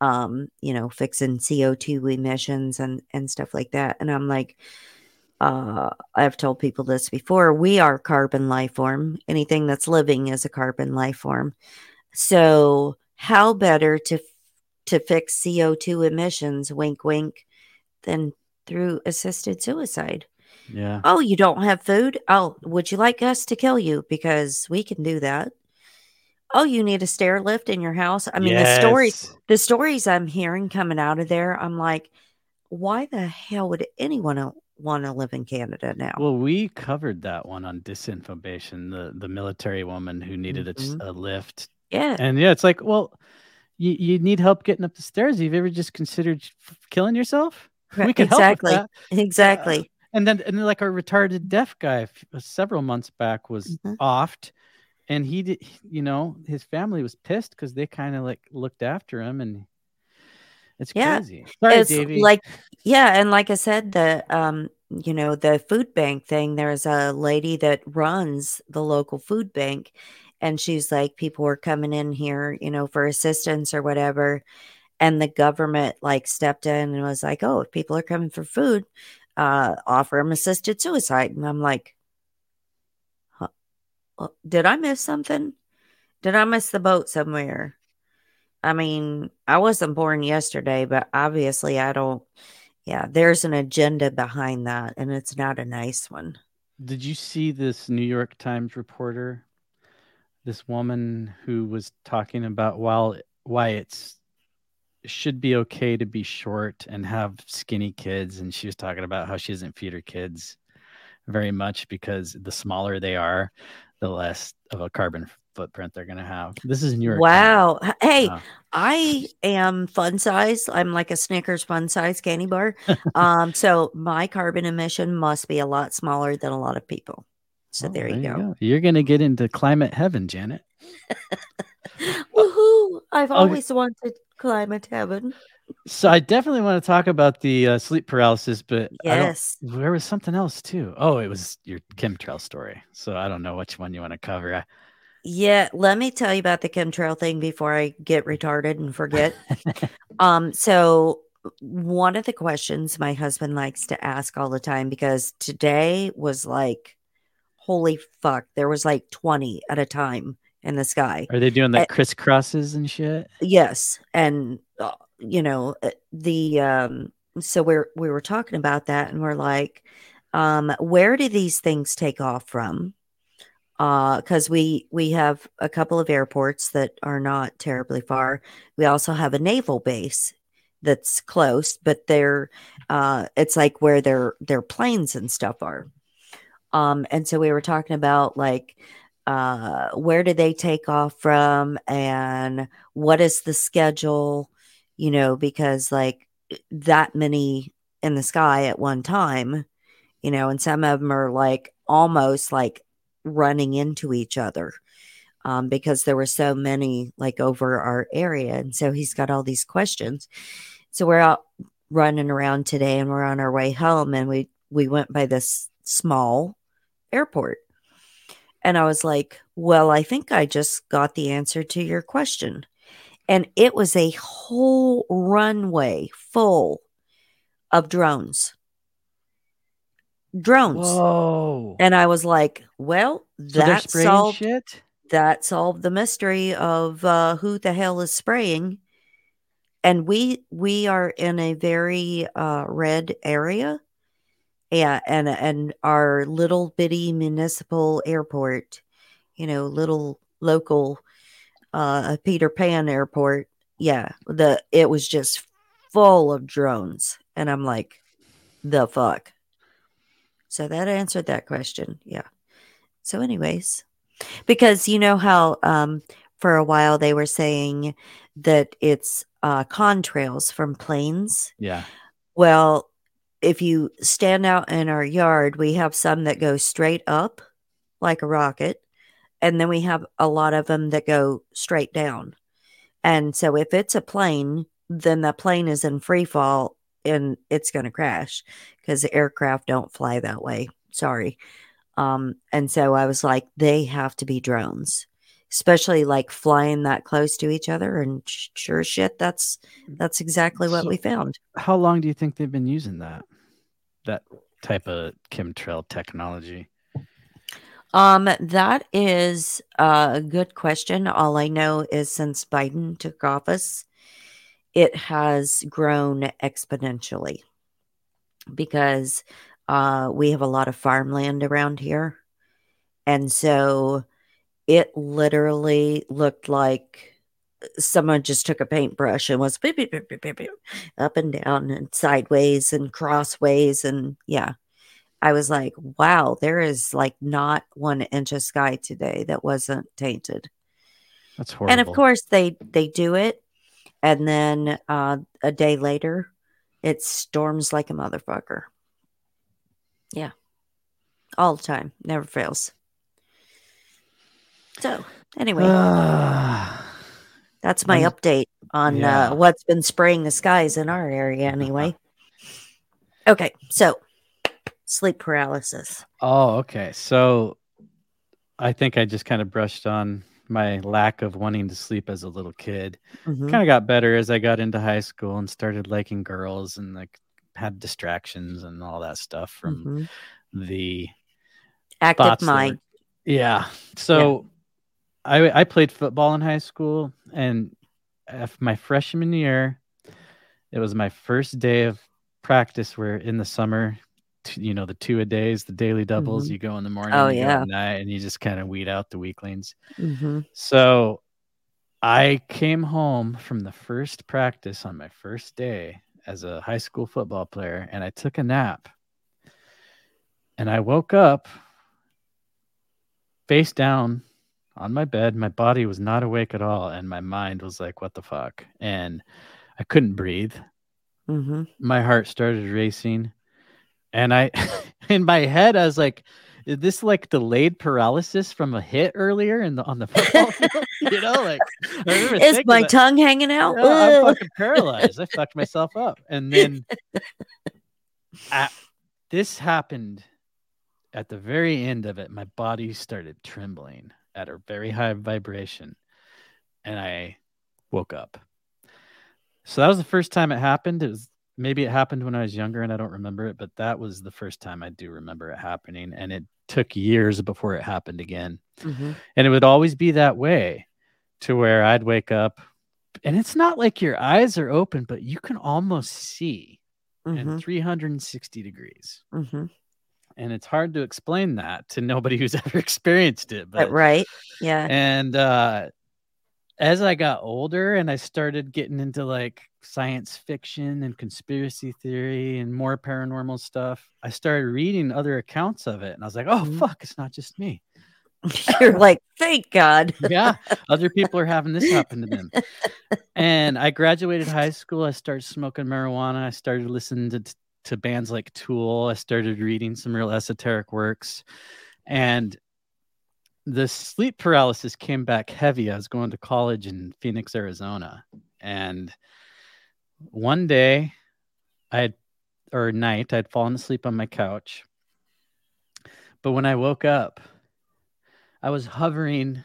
um, you know, fixing CO2 emissions and and stuff like that. And I'm like, uh, I've told people this before. We are carbon life form. Anything that's living is a carbon life form. So how better to to fix CO2 emissions, wink wink, than through assisted suicide? yeah. Oh, you don't have food? Oh, would you like us to kill you? Because we can do that. Oh, you need a stair lift in your house? I mean, the stories the stories I'm hearing coming out of there, I'm like, why the hell would anyone want to live in Canada now? Well, we covered that one on disinformation. The the military woman who needed a, Mhm. a lift, yeah. and yeah, it's like, well, you, you need help getting up the stairs. Have you ever just considered f- killing yourself? Right, We can exactly. help with that. Exactly. And then, and then like our retarded deaf guy uh, several months back was Mhm. offed, and he did. You know, his family was pissed because they kind of like looked after him, and it's Yeah, crazy. Sorry, it's Davey. like yeah and like i said the um you know the food bank thing there's a lady that runs the local food bank and she's like people were coming in here you know for assistance or whatever and the government like stepped in and was like oh if people are coming for food uh offer them assisted suicide and i'm like huh, uh, did i miss something did i miss the boat somewhere I mean, I wasn't born yesterday, but obviously I don't. Yeah, there's an agenda behind that, and it's not a nice one. Did you see this New York Times reporter? This woman who was talking about while why it's should be okay to be short and have skinny kids, and she was talking about how she doesn't feed her kids very much because the smaller they are, the less of a carbon footprint they're going to have. This is New York. Wow. H- Hey, Wow. I am fun size. I'm like a Snickers fun size candy bar. um, so my carbon emission must be a lot smaller than a lot of people. So Oh, there, you go. You're going to get into climate heaven, Janet. Woohoo! I've Okay. always wanted climate heaven. So I definitely want to talk about the uh, sleep paralysis, but I Yes. There was something else too. Oh, it was your chemtrail story. So I don't know which one you want to cover. I- Yeah, let me tell you about the chemtrail thing before I get retarded and forget. um, so one of the questions my husband likes to ask all the time because today was like, holy fuck, there was like 20 at a time in the sky. Are they doing the that crisscrosses and shit? Yes, and uh, you know uh, the um so we're we were talking about that and we're like um where do these things take off from? Uh cuz we we have a couple of airports that are not terribly far. We also have a naval base that's close, but they're uh it's like where their their planes and stuff are. Um and so we were talking about like uh where do they take off from and what is the schedule you know because like that many in the sky at one time you know and some of them are like almost like running into each other um, because there were so many like over our area and so he's got all these questions so we're out running around today and we're on our way home and we we went by this small airport. And I was like, Well, I think I just got the answer to your question. And it was a whole runway full of drones. Drones. Whoa. And I was like, Well, So that spraying solved shit? that solved the mystery of uh, who the hell is spraying. And we we are in a very uh, red area, yeah, and and our little bitty municipal airport, you know, little local uh, Peter Pan airport. Yeah, the it was just full of drones, and I'm like, the fuck. So that answered that question. Yeah. So, anyways, because you know how um, for a while they were saying that it's uh, contrails from planes. Yeah. Well, if you stand out in our yard, we have some that go straight up like a rocket, and then we have a lot of them that go straight down. And so, if it's a plane, then the plane is in free fall and it's going to crash because the aircraft don't fly that way. Sorry. Um, and so I was like, they have to be drones, especially like flying that close to each other. And sure shit, that's that's exactly what So- we found. How long do you think they've been using that? That type of chemtrail technology? Um, that is a good question. All I know is since Biden took office, it has grown exponentially because uh, we have a lot of farmland around here. And so it literally looked like someone just took a paintbrush and was beep, beep, beep, up and down and sideways and crossways. And yeah, I was like, wow, there is like not one inch of sky today that wasn't tainted. That's horrible. And of course they they do it and then uh a day later it storms like a motherfucker. Yeah. All the time, never fails. So, anyway, that's my I'm- update on yeah. uh what's been spraying the skies in our area anyway. Okay, so sleep paralysis. oh, okay. So I think I just kind of brushed on my lack of wanting to sleep as a little kid. Mhm. Kind of got better as I got into high school and started liking girls and like had distractions and all that stuff from Mhm. the Active that were- Yeah. So I I played football in high school and my freshman year it was my first day of practice where in the summer t- you know the two a days the daily doubles Mhm. you go in the morning Oh, yeah. at night and you just kind of weed out the weaklings Mhm. so i came home from the first practice on my first day as a high school football player and i took a nap and i woke up face down on my bed. My body was not awake at all, and my mind was like, "What the fuck?" And I couldn't breathe. Mhm. My heart started racing, and I, in my head, I was like, "Is this like delayed paralysis from a hit earlier in the on the football field?" you know, like Is my that- tongue hanging out? yeah, I'm fucking paralyzed. I fucked myself up. And then at, this happened at the very end of it. My body started trembling at a very high vibration. And I woke up. So that was the first time it happened. It was maybe it happened when I was younger and I don't remember it, but that was the first time I do remember it happening. And it took years before it happened again Mhm. and it would always be that way to where I'd wake up and it's not like your eyes are open but you can almost see in Mhm. 360 degrees Mhm. and it's hard to explain that to nobody who's ever experienced it But right. Yeah. and uh as I got older and I started getting into like science fiction and conspiracy theory and more paranormal stuff, I started reading other accounts of it and I was like, oh, Mhm. fuck, it's not just me. You're like, thank God. yeah, other people are having this happen to them. And I graduated high school. I started smoking marijuana. I started listening to to bands like Tool. I started reading some real esoteric works, and the sleep paralysis came back heavy. I was going to college in Phoenix, Arizona, and one day, I had or night, I'd fallen asleep on my couch. But when I woke up, I was hovering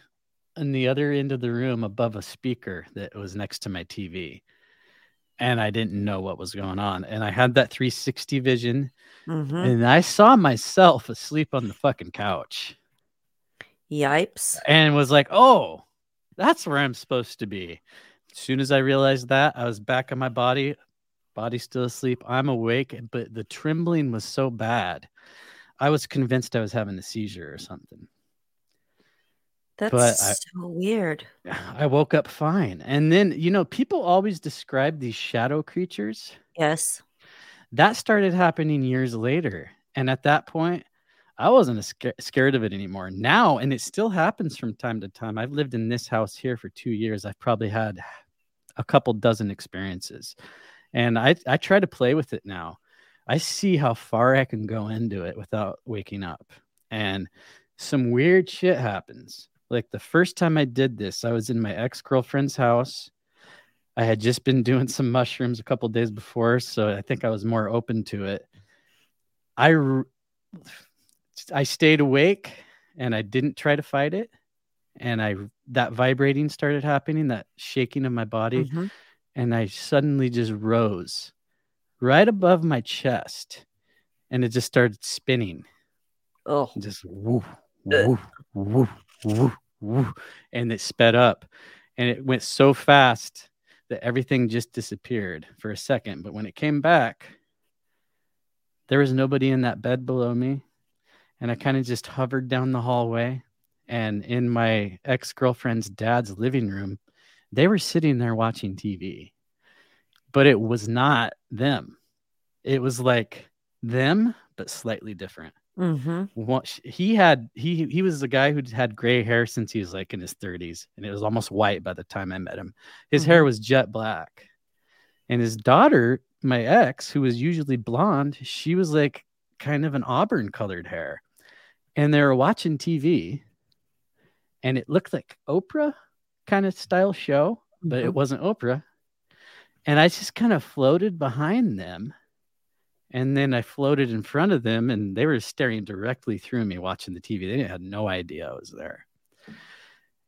in the other end of the room above a speaker that was next to my TV. And I didn't know what was going on. And I had that 360 vision. Mm-hmm. And I saw myself asleep on the fucking couch Yipes. and was like, oh, that's where I'm supposed to be. As soon as I realized that, I was back on my body, body still asleep. I'm awake, but the trembling was so bad. I was convinced I was having a seizure or something. That's But I- so weird. I woke up fine. And then, you know, people always describe these shadow creatures. Yes. That started happening years later. And at that point, I wasn't as sca- scared of it anymore. Now, and it still happens from time to time. I've lived in this house here for two years. I've probably had a couple dozen experiences. And I, I try to play with it now. I see how far I can go into it without waking up. And some weird shit happens. Like the first time I did this, I was in my ex girlfriend's house. I had just been doing some mushrooms a couple days before, so I think I was more open to it. I I stayed awake and I didn't try to fight it, and I that vibrating started happening, that shaking of my body, Mhm. and I suddenly just rose right above my chest, and it just started spinning. Oh, just woo, woo, woo, woo, woo, and it sped up and it went so fast that everything just disappeared for a second but when it came back there was nobody in that bed below me and i kind of just hovered down the hallway and in my ex-girlfriend's dad's living room they were sitting there watching tv but it was not them. It was like them but slightly different. Mm-hmm. he had he he was the guy who had gray hair since he was like in his 30s and it was almost white by the time i met him. His hair was jet black. And his daughter my ex who was usually blonde she was like kind of an auburn colored hair. And they were watching tv and it looked like oprah kind of style show but it Mhm. wasn't oprah and i just kind of floated behind them and then I floated in front of them, and they were staring directly through me watching the TV. They had no idea I was there.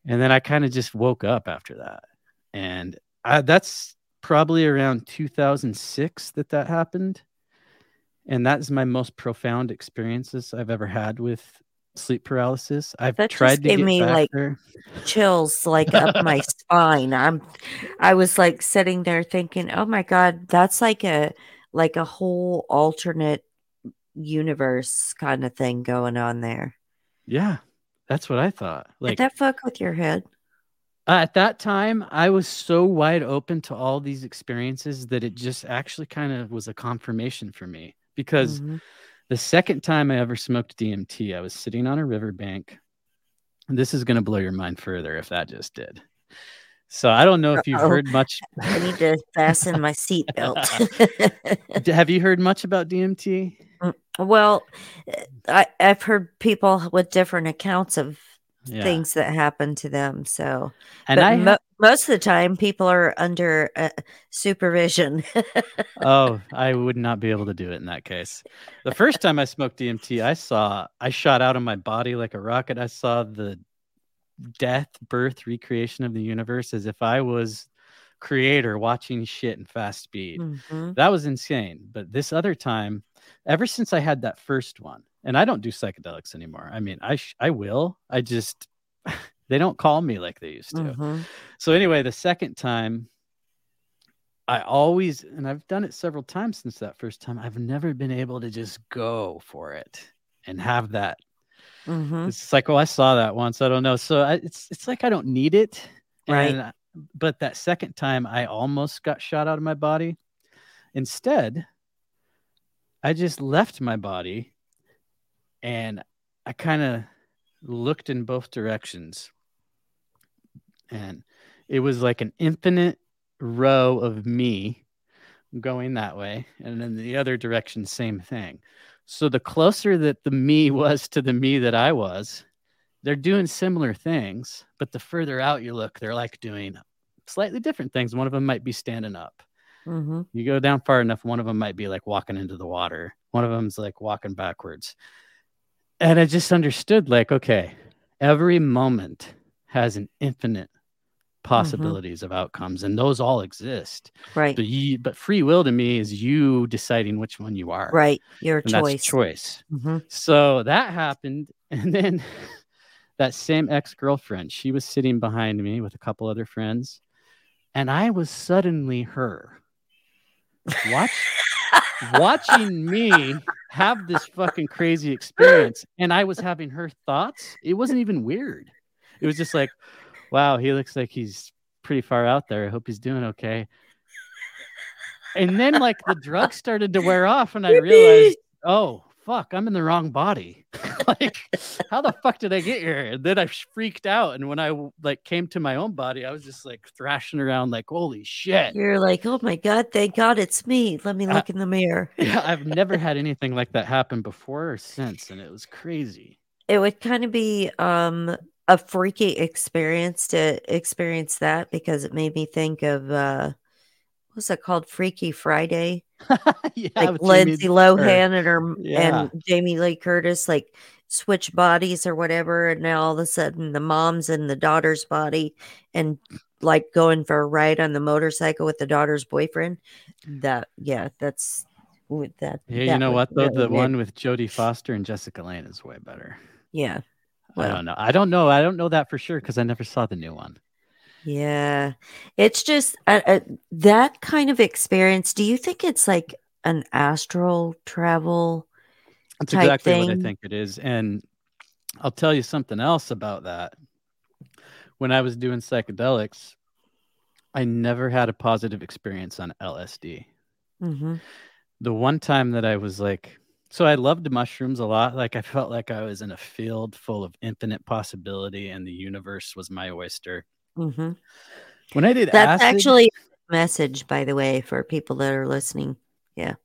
And then I kind of just woke up after that. And I, that's probably around 2006 that that happened. And that's my most profound experiences I've ever had with sleep paralysis. I've That just tried to gave get me, like, there. chills like up my spine. I'm I was like sitting there thinking, "Oh my god, that's like a like a whole alternate universe kind of thing going on there." Yeah, that's what I thought. Did Like that fuck with your head? Uh, at that time i was so wide open to all these experiences that it just actually kind of was a confirmation for me because Mhm. The second time i ever smoked dmt i was sitting on a riverbank this is going to blow your mind further if that just did so i don't know if you've Uh-oh. heard much I need to fasten my seatbelt. Have you heard much about dmt mm, well, I I've heard people with different accounts of yeah things that happen to them. So, and i mo- most of the time, people are under uh, supervision. oh i would not be able to do it in that case the first time i smoked dmt i saw i shot out of my body like a rocket i saw the death birth recreation of the universe as if i was creator watching shit in fast speed Mhm. that was insane but this other time ever since i had that first one and i don't do psychedelics anymore i mean i sh- i will i just they don't call me like they used to Mhm. so anyway, the second time, I always, and I've done it several times since that first time. I've never been able to just go for it and have that. Mhm. It's like, oh, I saw that once. I don't know. So I, it's it's like I don't need it, Right. And, but that second time, I almost got shot out of my body. Instead, I just left my body, and I kind of looked in both directions. And it was like an infinite row of me going that way and then the other direction same thing. So the closer that the me was to the me that i was they're doing similar things but the further out you look they're like doing slightly different things. One of them might be standing up. Mhm. you go down far enough one of them might be like walking into the water. One of them's like walking backwards and I just understood like, okay, every moment has an infinite possibilities mm-hmm. of outcomes, and those all exist. Right. But you, but free will to me is you deciding which one you are. Right. Your and choice. That's choice. Mm-hmm. So that happened, and then that same ex girlfriend, she was sitting behind me with a couple other friends, and I was suddenly her. Watch. watching me have this fucking crazy experience and I was having her thoughts, it wasn't even weird. It was just like, wow, he looks like he's pretty far out there. I hope he's doing okay. And then like the drugs started to wear off and I realized, oh, fuck, I'm in the wrong body. like, how the fuck did I get here? And then I freaked out. And when I like came to my own body, I was just like thrashing around, like, holy shit. You're like, oh my God, thank God it's me. Let me look in the mirror. yeah, I've never had anything like that happen before or since. And it was crazy. It would kind of be um a freaky experience to experience that because it made me think of uh what's that called freaky friday yeah, like lindsay lohan and her yeah. and jamie lee curtis like switch bodies or whatever and now all of a sudden the mom's in the daughter's body and like going for a ride on the motorcycle with the daughter's boyfriend that yeah that's with that yeah that you know what though the one with jodie foster and jessica Lane is way better yeah well, I don't know. I don't know. I don't know that for sure because I never saw the new one. Yeah, it's just uh, uh, that kind of experience. Do you think it's like an astral travel? That's exactly thing? what I think it is. And I'll tell you something else about that. When I was doing psychedelics, I never had a positive experience on LSD. Mm-hmm. The one time that I was like, so I loved mushrooms a lot. Like I felt like I was in a field full of infinite possibility, and the universe was my oyster. Mm-hmm. When I did that's acid, actually a message, by the way, for people that are listening. Yeah.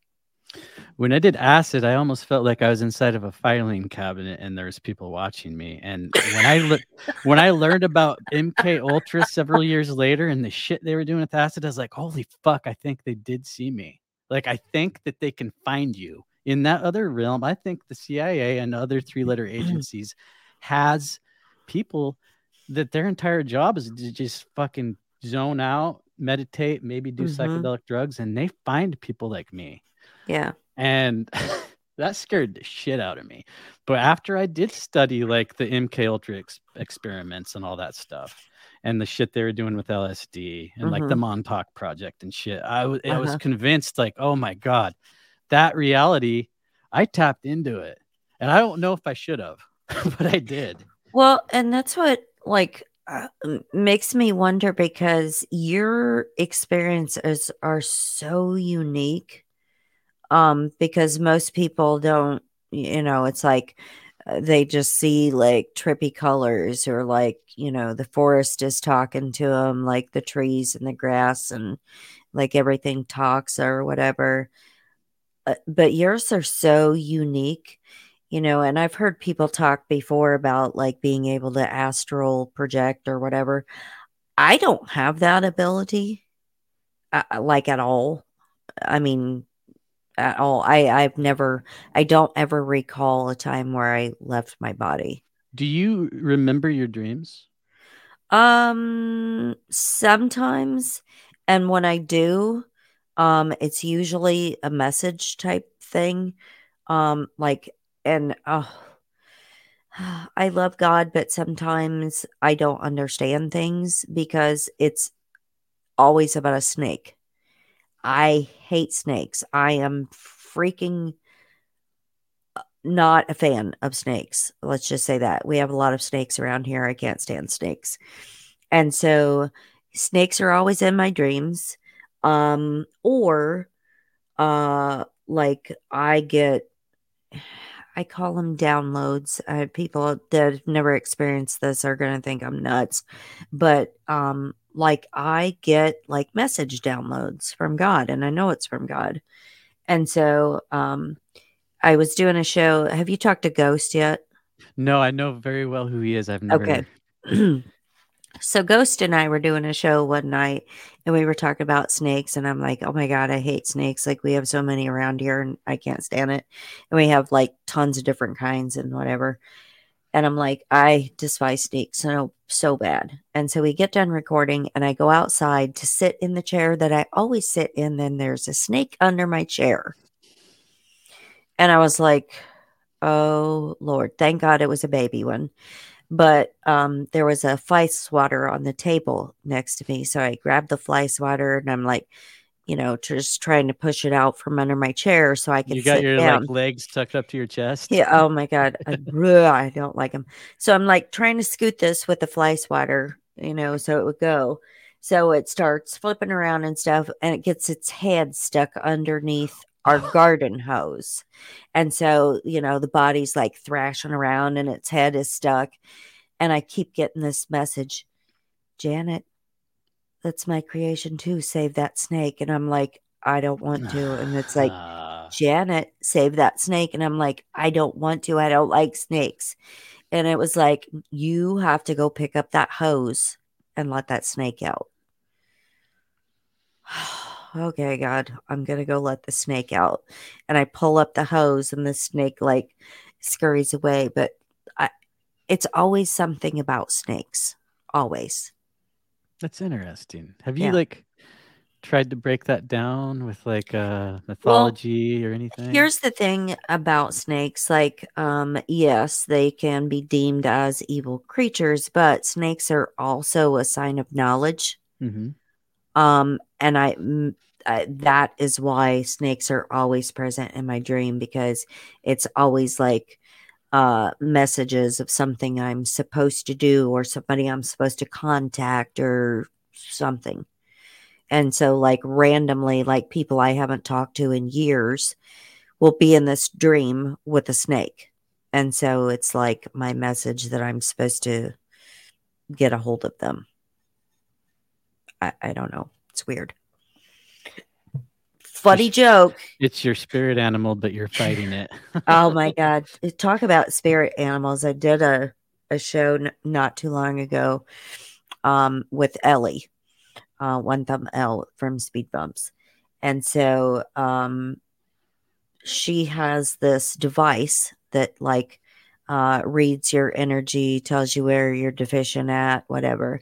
When I did acid, I almost felt like I was inside of a filing cabinet, and there was people watching me. And when I le- when I learned about MK Ultra several years later and the shit they were doing with acid, I was like, "Holy fuck! I think they did see me. Like I think that they can find you." in that other realm, I think the CIA and other three letter agencies has people that their entire job is to just fucking zone out, meditate, maybe do mm-hmm. psychedelic drugs, and they find people like me. Yeah. And that scared the shit out of me. But after I did study like the MK Ultra ex- experiments and all that stuff, and the shit they were doing with LSD and mm-hmm. like the mm-hmm. Montauk project and shit, I was uh-huh. I was convinced like, oh my god, that reality, I tapped into it. And I don't know if I should have, but I did. Well, and that's what like uh, makes me wonder because your experiences are so unique. Um, because most people don't, you know, it's like uh, they just see like trippy colors or like, you know, the forest is talking to them, like the trees and the grass and like everything talks or whatever. Uh, but yours are so unique you know and i've heard people talk before about like being able to astral project or whatever. I don't have that ability uh, uh, like at all. I mean at all. I i've never i don't ever recall a time where i left my body. Do you remember your dreams? Um sometimes and when i do um, it's usually a message type thing. Um, like, and uh, I love God, but sometimes I don't understand things because it's always about a snake. I hate snakes. I am freaking not a fan of snakes. Let's just say that. We have a lot of snakes around here. I can't stand snakes. And so snakes are always in my dreams um or uh like i get i call them downloads. Uh, people that have never experienced this are going to think i'm nuts but um like i get like message downloads from god and i know it's from god and so um i was doing a show. Have you talked to ghost yet? No i know very well who he is. I've never okay So Ghost and I were doing a show one night and we were talking about snakes and I'm like, "Oh my god, I hate snakes. Like we have so many around here and I can't stand it." And we have like tons of different kinds and whatever. And I'm like, "I despise snakes so so bad." And so we get done recording and I go outside to sit in the chair that I always sit in then there's a snake under my chair. And I was like, "Oh lord, thank God it was a baby one." But um, there was a fly swatter on the table next to me. So I grabbed the fly swatter and I'm like, you know, just trying to push it out from under my chair so I can. You got your down. like legs tucked up to your chest. Yeah. Oh my god, I, I don't like them. So I'm like trying to scoot this with the fly swatter, you know, so it would go. So it starts flipping around and stuff, and it gets its head stuck underneath our garden hose. And so, you know, the body's like thrashing around and its head is stuck. And I keep getting this message Janet, that's my creation too. Save that snake. And I'm like, I don't want to. And it's like, Janet, save that snake. And I'm like, I don't want to. I don't like snakes. And it was like, you have to go pick up that hose and let that snake out. okay, God, I'm going to go let the snake out. And I pull up the hose and the snake like scurries away. But I, it's always something about snakes. Always. That's interesting. Have you yeah. like tried to break that down with like uh mythology well, or anything? Here's the thing about snakes like um yes, they can be deemed as evil creatures, but snakes are also a sign of knowledge. Mm-hmm. Um, and I, I, that is why snakes are always present in my dream because it's always like uh, messages of something I'm supposed to do or somebody I'm supposed to contact or something. And so, like, randomly, like people I haven't talked to in years will be in this dream with a snake. And so it's like my message that I'm supposed to get a hold of them. I, I don't know. It's weird. Funny it's, joke. It's your spirit animal, but you're fighting it. oh my God. Talk about spirit animals. I did a, a show n- not too long ago um, with Ellie, uh, One Thumb L from Speed Bumps. And so um, she has this device that, like, uh, reads your energy, tells you where you're deficient at, whatever.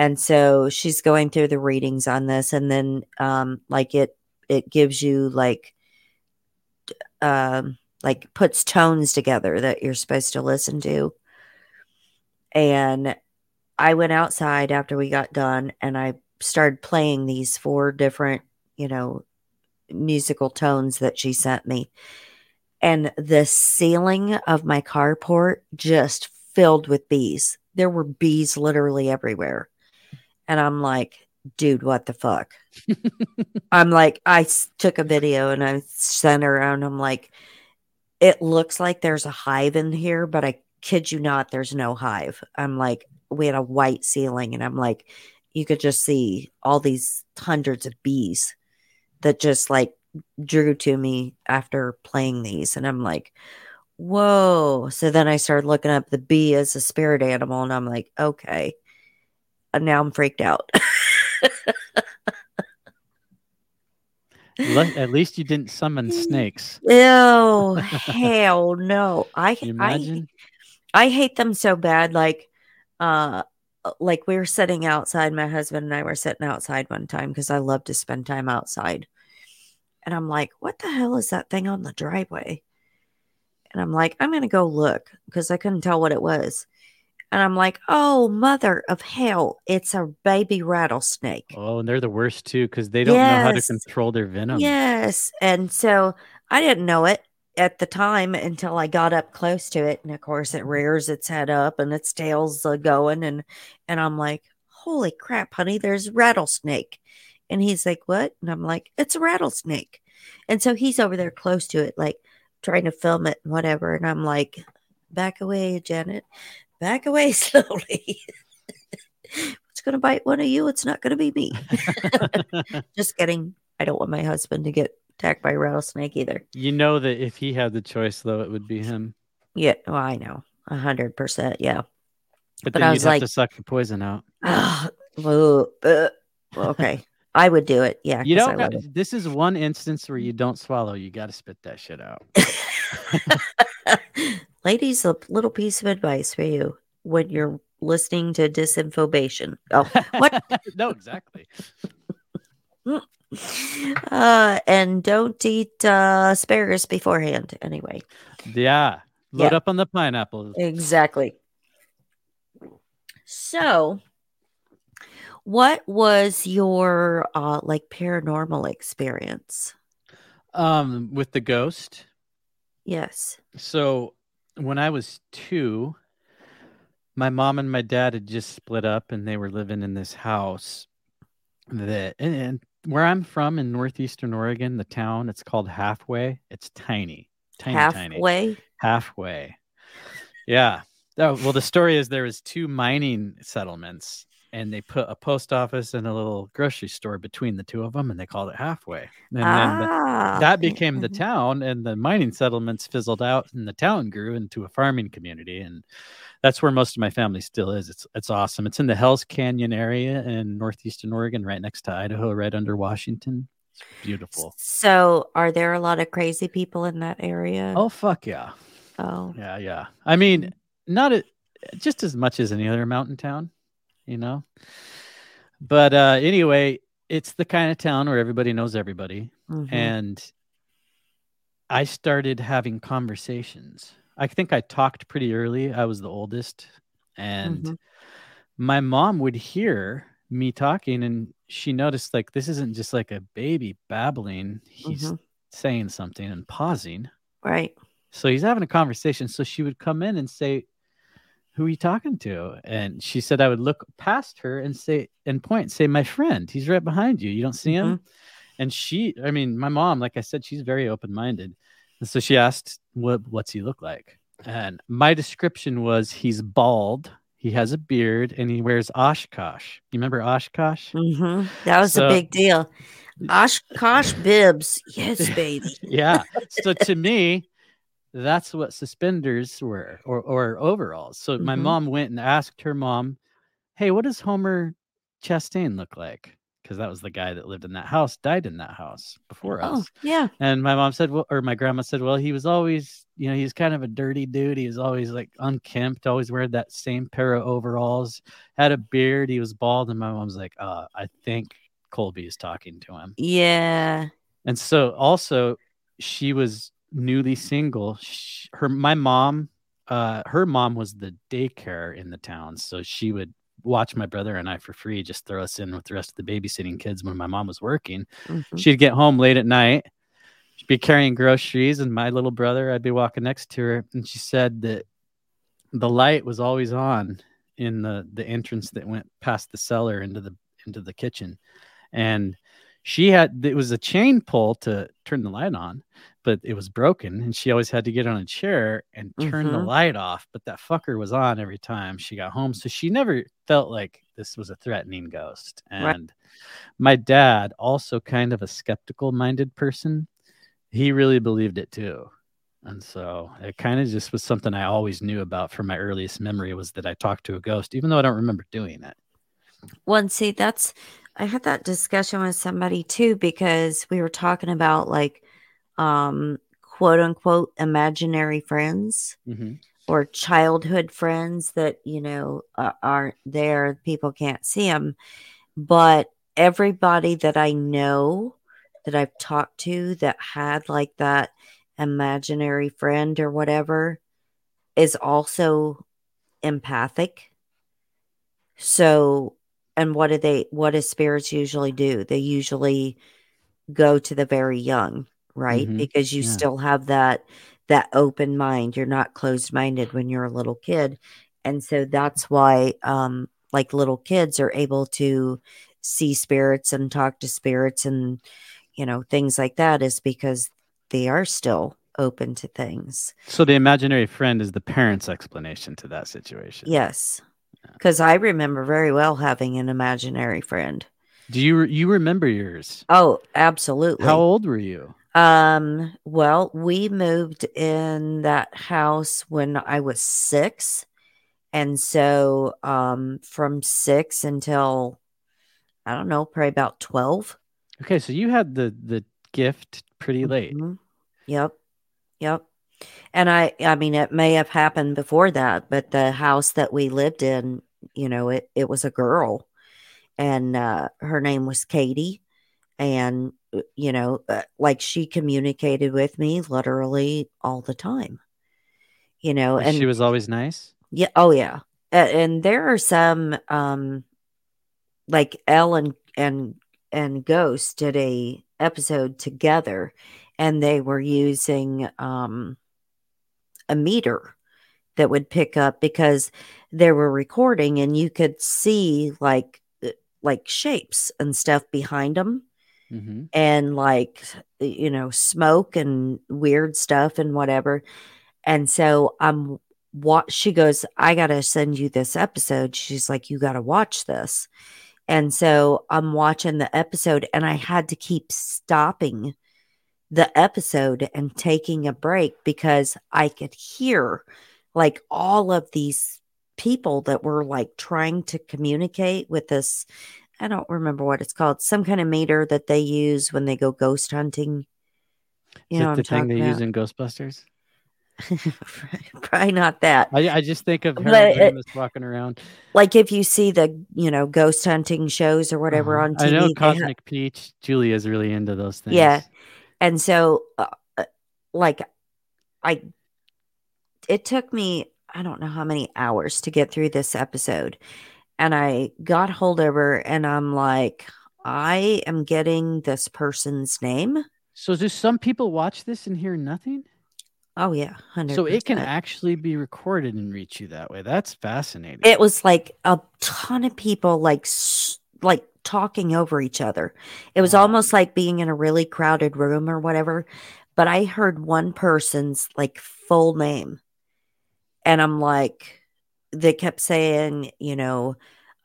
And so she's going through the readings on this, and then um, like it it gives you like um, like puts tones together that you're supposed to listen to. And I went outside after we got done, and I started playing these four different, you know, musical tones that she sent me. And the ceiling of my carport just filled with bees. There were bees literally everywhere. And I'm like, dude, what the fuck? I'm like, I took a video and I sent her and I'm like, it looks like there's a hive in here, but I kid you not, there's no hive. I'm like, we had a white ceiling and I'm like, you could just see all these hundreds of bees that just like drew to me after playing these. And I'm like, whoa. So then I started looking up the bee as a spirit animal and I'm like, okay now I'm freaked out. At least you didn't summon snakes. Oh hell no! I I I hate them so bad. Like, uh, like we were sitting outside. My husband and I were sitting outside one time because I love to spend time outside. And I'm like, what the hell is that thing on the driveway? And I'm like, I'm gonna go look because I couldn't tell what it was. And I'm like, oh, mother of hell, it's a baby rattlesnake. Oh, and they're the worst too because they don't yes. know how to control their venom. Yes. And so I didn't know it at the time until I got up close to it. And of course, it rears its head up and its tail's uh, going. And, and I'm like, holy crap, honey, there's rattlesnake. And he's like, what? And I'm like, it's a rattlesnake. And so he's over there close to it, like trying to film it and whatever. And I'm like, back away, Janet back away slowly. it's going to bite one of you. It's not going to be me. Just kidding. I don't want my husband to get attacked by a rattlesnake either. You know that if he had the choice, though, it would be him. Yeah, well, I know, a hundred percent. Yeah, but, but then I was like, have to suck the poison out. Ugh, ugh, ugh. okay, I would do it. Yeah, You don't. got- this is one instance where you don't swallow. You got to spit that shit out. Ladies, a little piece of advice for you when you're listening to disinfobation. Oh, what? no, exactly. uh, and don't eat uh, asparagus beforehand. Anyway, Yeah. Load Yeah. up on the pineapple. exactly. So, what was your uh, like paranormal experience? Um, with the ghost. Yes. So when I was two, my mom and my dad had just split up and they were living in this house that and, and where I'm from in northeastern Oregon, the town, it's called Halfway. It's tiny. Tiny tiny. Halfway. Halfway. Yeah. Oh, well, the story is there was two mining settlements, and they put a post office and a little grocery store between the two of them, and they called it Halfway. And then ah, that became the mhm. town, and the mining settlements fizzled out, and the town grew into a farming community, and that's where most of my family still is. It's it's awesome. It's in the Hell's Canyon area in northeastern Oregon, right next to Idaho, right under Washington. It's beautiful. So, are there a lot of crazy people in that area? Oh fuck yeah. Oh, Yeah, yeah. I mean, not a, just as much as any other mountain town, you know. But uh anyway, it's the kind of town where everybody knows everybody mhm. and I started having conversations. I think I talked pretty early. I was the oldest and Mhm. my mom would hear me talking and she noticed like this isn't just like a baby babbling. He's Mhm. saying something and pausing. right. So he's having a conversation. So she would come in and say, Who are you talking to? And she said, I would look past her and say, and point, say, My friend, he's right behind you. You don't see him? And she, I mean, my mom, like I said, she's very open minded. And so she asked, what, What's he look like? And my description was, He's bald, he has a beard, and he wears Oshkosh. You remember Oshkosh? Mm-hmm. That was So- a big deal. Oshkosh bibs. Yes, baby. yeah. So to me, that's what suspenders were or, or overalls. So my Mhm. mom went and asked her mom, Hey, what does Homer Chastain look like? Because that was the guy that lived in that house, died in that house before Oh, us. yeah. And my mom said, well, or my grandma said, well, he was always, you know, he's kind of a dirty dude. He was always like unkempt, always wear that same pair of overalls, had a beard, he was bald. And my mom's like, uh, I think Colby is talking to him. Yeah. And so also she was newly single. Sh her my mom, uh, her mom was the daycare in the town, so she would watch my brother and I for free, just throw us in with the rest of the babysitting kids when my mom was working. Mhm. She'd get home late at night. She'd be carrying groceries, and my little brother, I'd be walking next to her, and she said that the light was always on in the the entrance that went past the cellar into the into the kitchen, and she had it was a chain pull to turn the light on, but it was broken, and she always had to get on a chair and turn the Mhm. light off. But that fucker was on every time she got home, so she never felt like this was a threatening ghost. Right. And my dad, also kind of a skeptical minded person, he really believed it too. And so it kind of just was something I always knew about from my earliest memory was that I talked to a ghost, even though I don't remember doing it. Well, see, that's I had that discussion with somebody too because we were talking about like um quote unquote imaginary friends Mm-hmm. or childhood friends that you know uh, aren't there people can't see them but everybody that i know that i've talked to that had like that imaginary friend or whatever is also empathic. So and what do they what do spirits usually do? They usually go to the very young right Mhm. because you Yeah. still have that that open mind you're not closed minded when you're a little kid and so that's why um like little kids are able to see spirits and talk to spirits and you know things like that is because they are still open to things So the imaginary friend is the parent's explanation to that situation. yes because i remember very well having an imaginary friend Do you you remember yours? oh absolutely How old were you? Um, well, we moved in that house when I was six, And so um, from six until, I don't know, probably about 12. Okay. So you had the, the gift pretty late. Mhm. Yep. Yep. And I, I mean, it may have happened before that, but the house that we lived in, you know, it, it was a girl and uh, her name was Katie. And, you know, uh, like she communicated with me literally all the time, you know, And and she was always nice. yeah, oh yeah. And there are some, um, like Ellen and and Ghost did a episode together, and they were using um a meter that would pick up because they were recording and you could see like uh, like shapes and stuff behind them hmm and like you know smoke and weird stuff and whatever. And so i'm what she goes i gotta send you this episode. She's like you gotta watch this. And so i'm watching the episode and i had to keep stopping the episode and taking a break because i could hear like all of these people that were like trying to communicate with this i don't remember what it's called some kind of meter that they use when they go ghost hunting you Is know it the i'm thing they about use in Ghostbusters? probably not that I, I just think of Harold Ramis walking around. like if you see the you know ghost hunting shows or whatever Uh-huh. on TV, I know ha- Cosmic Peach. Julia's really into those things. Yeah. and so uh, uh, like I it took me I don't know how many hours to get through this episode, and I got hold of her and I'm like, I am getting this person's name. So do some people watch this and hear nothing? Oh yeah, hundred. So it can actually be recorded and reach you that way. That's fascinating. It was like a ton of people like like talking over each other. It was Wow. almost like being in a really crowded room or whatever. But I heard one person's like full name, and I'm like, they kept saying, you know,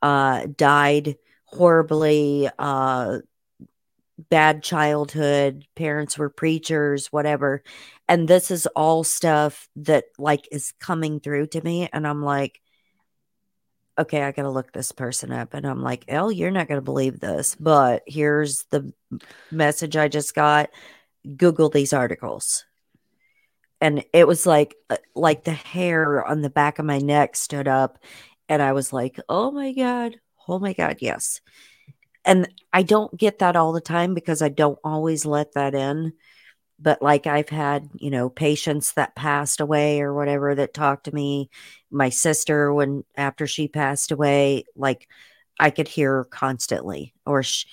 uh, died horribly, uh, bad childhood, parents were preachers, whatever. And this is all stuff that like is coming through to me, and I'm like okay, I got to look this person up. And I'm like, Elle, you're not going to believe this, but here's the message I just got. Google these articles. And it was like, uh, like the hair on the back of my neck stood up. And I was like, oh my God. Oh my God. Yes. And I don't get that all the time because I don't always let that in. But like I've had, you know, patients that passed away or whatever that talked to me my sister when after she passed away like i could hear her constantly or sh-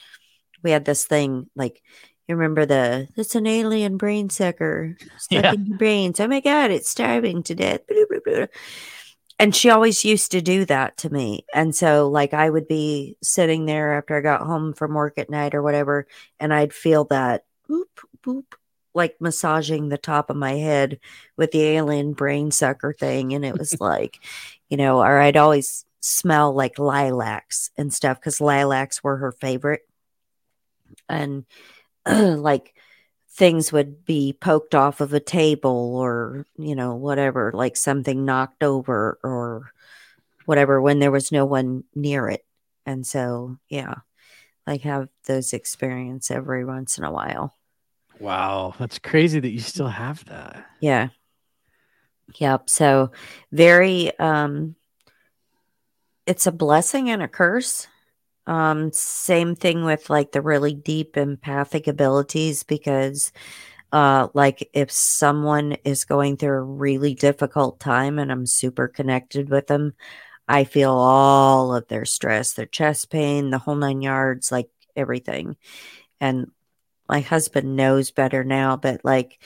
we had this thing like you remember the it's an alien brain sucker stuck Yeah. in your brains oh my god it's starving to death. And she always used to do that to me. And so like i would be sitting there after i got home from work at night or whatever and i'd feel that boop boop like massaging the top of my head with the alien brain sucker thing and it was like you know or i'd always smell like lilacs and stuff because lilacs were her favorite. And like things would be poked off of a table or you know whatever like something knocked over or whatever when there was no one near it and so yeah like have those experience every once in a while wow. That's crazy that you still have that. Yeah. Yep. So very um it's a blessing and a curse. Um same thing with like the really deep empathic abilities because uh like if someone is going through a really difficult time and I'm super connected with them, I feel all of their stress, their chest pain, the whole nine yards, like everything. And my husband knows better now, but like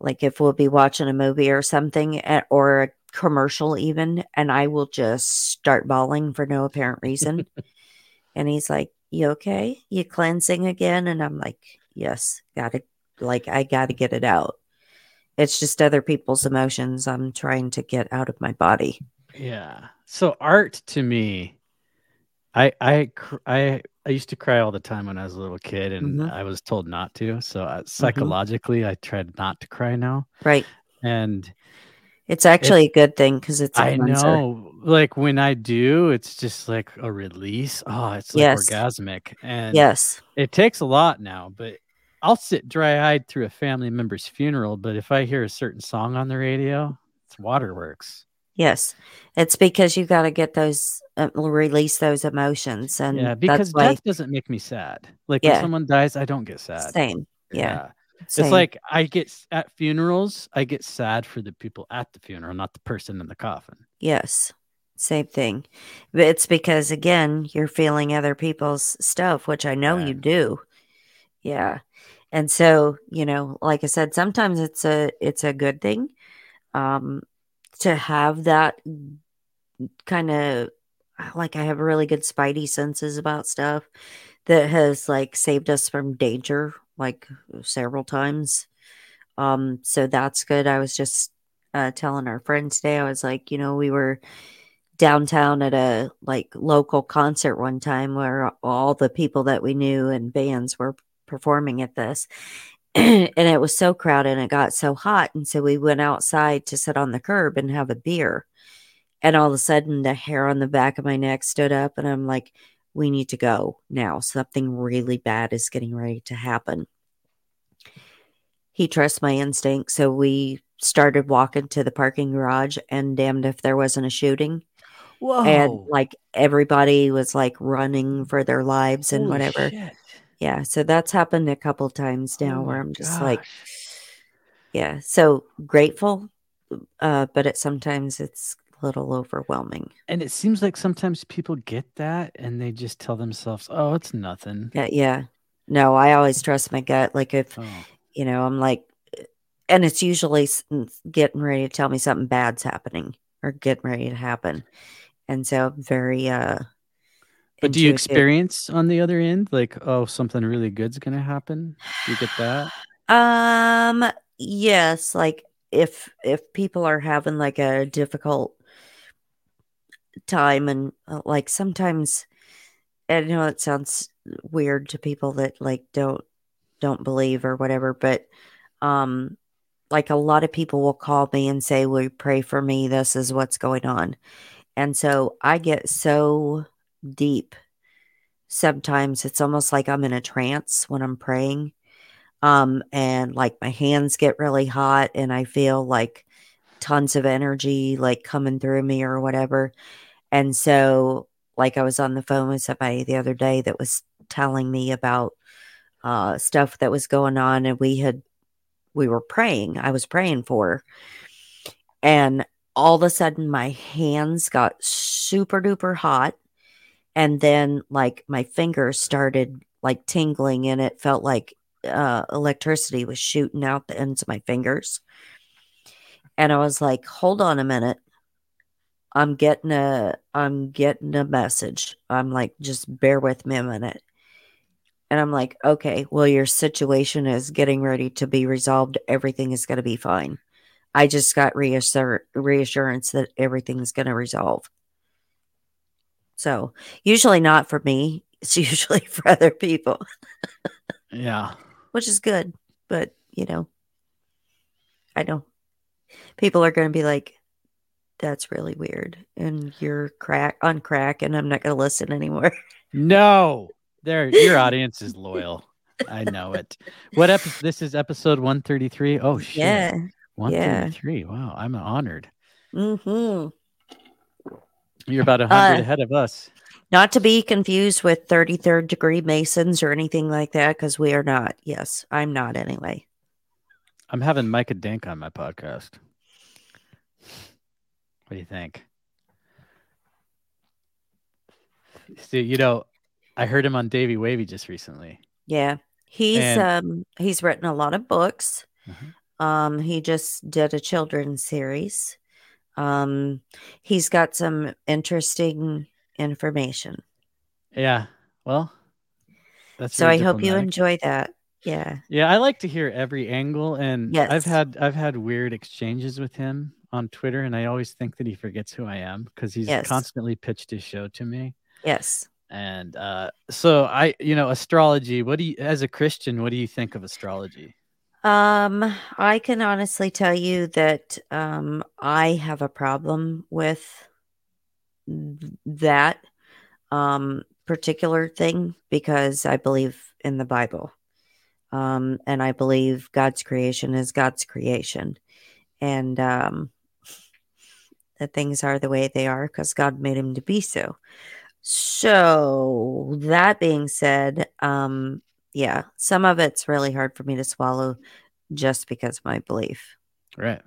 like if we'll be watching a movie or something eh, or a commercial even and I will just start bawling for no apparent reason. and he's like, "You okay? You cleansing again?" And I'm like, "Yes, got to like I got to get it out." It's just other people's emotions I'm trying to get out of my body. Yeah. So art to me, I I I I used to cry all the time when I was a little kid, and Mhm. I was told not to. So uh, psychologically, I tried not to cry now. Right. And It's actually a good thing because it's I cleanser. know. Like when I do, it's just like a release. Oh, it's like Yes. orgasmic. And Yes. it takes a lot now, but I'll sit dry eyed through a family member's funeral. But if I hear a certain song on the radio, it's waterworks. Yes. It's because you got to get those, uh, release those emotions. And yeah, because that's why, death doesn't make me sad. Like Yeah. when someone dies, I don't get sad. same. Yeah. It's same. like I get at funerals, I get sad for the people at the funeral, not the person in the coffin. Yes, same thing. But it's because again, you're feeling other people's stuff, which I know you do. Yeah. And so, you know, like I said, sometimes it's a it's a good thing um to have that kind of like I have really good spidey senses about stuff that has like saved us from danger like several times. Um so that's good. I was just uh telling our friends today I was like, you know, we were downtown at a like local concert one time where all the people that we knew and bands were performing at this and it was so crowded and it got so hot and so we went outside to sit on the curb and have a beer and all of a sudden the hair on the back of my neck stood up and i'm like we need to go now. Something really bad is getting ready to happen. He trusts my instinct. So we started walking to the parking garage and damned if there wasn't a shooting. Whoa. and like everybody was like running for their lives and Holy whatever. shit. yeah so that's happened a couple times now Oh where i'm just like yeah so grateful uh but it sometimes it's little overwhelming And it seems like sometimes people get that and they just tell themselves, oh, it's nothing. yeah yeah no i always trust my gut like if Oh, you know i'm like and it's usually getting ready to tell me something bad's happening or getting ready to happen and so very uh but do you experience on the other end, like, oh, something really good's going to happen? Do you get that? Um, yes, like if if people are having like a difficult time and uh, like sometimes I know it sounds weird to people that like don't don't believe or whatever, but um like a lot of people will call me and say, "Will you pray for me? This is what's going on." And so I get so deep. Sometimes it's almost like I'm in a trance when I'm praying um and like my hands get really hot and i feel like tons of energy like coming through me or whatever and so like i was on the phone with somebody the other day that was telling me about uh stuff that was going on and we had we were praying i was praying for her. and all of a sudden my hands got super duper hot and then like my fingers started like tingling and it felt like uh, electricity was shooting out the ends of my fingers. And I was like, hold on a minute. I'm getting a I'm getting a message. I'm like, just bear with me a minute. And I'm like, okay, well, your situation is getting ready to be resolved. Everything is going to be fine. I just got reassur- reassurance that everything's going to resolve. So, usually not for me, it's usually for other people Yeah. which is good. But you know, I know people are going to be like, "That's really weird," and you're crack on crack, and I'm not going to listen anymore. No, there, your audience is loyal. I know it. What episode? This is episode 133. Oh, shit. yeah. 133. Wow. I'm honored. Mm-hmm. You're about a 100 Uh, ahead of us. Not to be confused with 33rd degree Masons or anything like that, because we are not. Yes, I'm not anyway. I'm having Micah Dank on my podcast. What do you think? See, you know, I heard him on Davy Wavy just recently. Yeah, he's And- um he's written a lot of books. Mhm. Um, he just did a children's series. Um, he's got some interesting information. Yeah. Well, that's so I hope you enjoy that. Yeah. Yeah, I like to hear every angle, and I've had I've had weird exchanges with him on Twitter, and I always think that he forgets who I am because he's Yes. constantly pitched his show to me. Yes. And uh, so I, you know, astrology. What do you, as a Christian, what do you think of astrology? Um, I can honestly tell you that um, I have a problem with that um, particular thing because I believe in the Bible. Um, and I believe God's creation is God's creation. And um, that things are the way they are because God made him to be so. So, that being said, um, yeah, some of it's really hard for me to swallow just because of my belief. Right.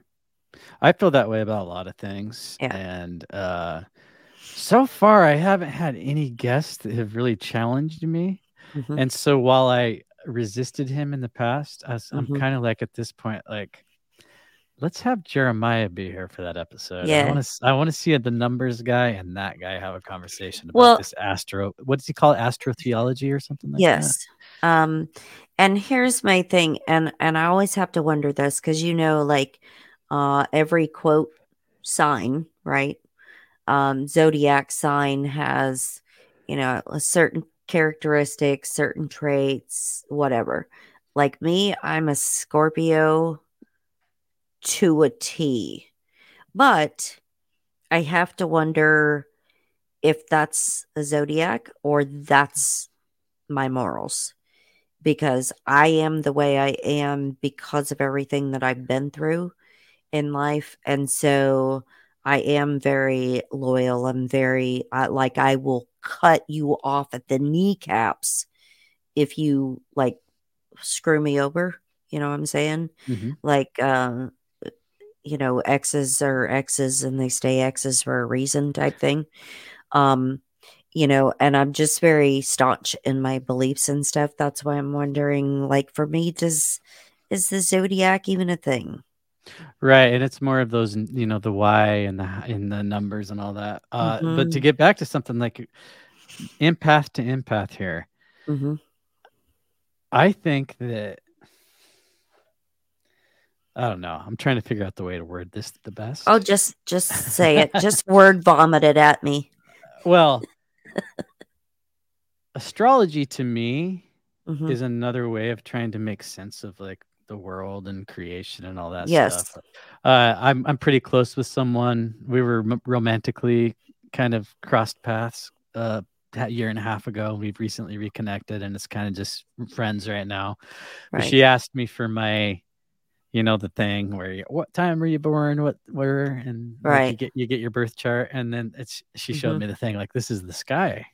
I feel that way about a lot of things. Yeah. And uh so far I haven't had any guests that have really challenged me. Mhm. And so while I resisted him in the past, I am Mhm. kind of like at this point, like, let's have Jeremiah be here for that episode. I Yeah. want to I want to see the numbers guy and that guy have a conversation about Well- this astro what does he call it? Astrotheology or something like that? yes. Um, and here's my thing, and and I always have to wonder this because you know, like uh every quote sign, right? Um, zodiac sign has, you know, a certain characteristics, certain traits, whatever. Like me, I'm a Scorpio to a T. But I have to wonder if that's a zodiac or that's my morals because I am the way I am because of everything that I've been through in life. And so I am very loyal. I'm very, uh, like, I will cut you off at the kneecaps if you like screw me over. You know what I'm saying? Mhm. Like, uh, you know, X's are X's and they stay X's for a reason type thing. Um, you know, and I'm just very staunch in my beliefs and stuff. That's why I'm wondering, like, for me, does is the zodiac even a thing? Right, and it's more of those, you know, the why and the and the numbers and all that. Uh, but to Mhm. get back to something like empath to empath here, hmm I think that I don't know. I'm trying to figure out the way to word this the best. Oh, just just say it. just word vomited at me. well, astrology to me Mhm. is another way of trying to make sense of like the world and creation and all that Yes. stuff. Uh, I'm I'm pretty close with someone. We were m- romantically kind of crossed paths uh, a year and a half ago. We've recently reconnected, and it's kind of just friends right now. But she asked me for my, you know, the thing where you, what time were you born? What where and like, you Right. get you get your birth chart, and then it's she showed Mhm. me the thing like this is the sky.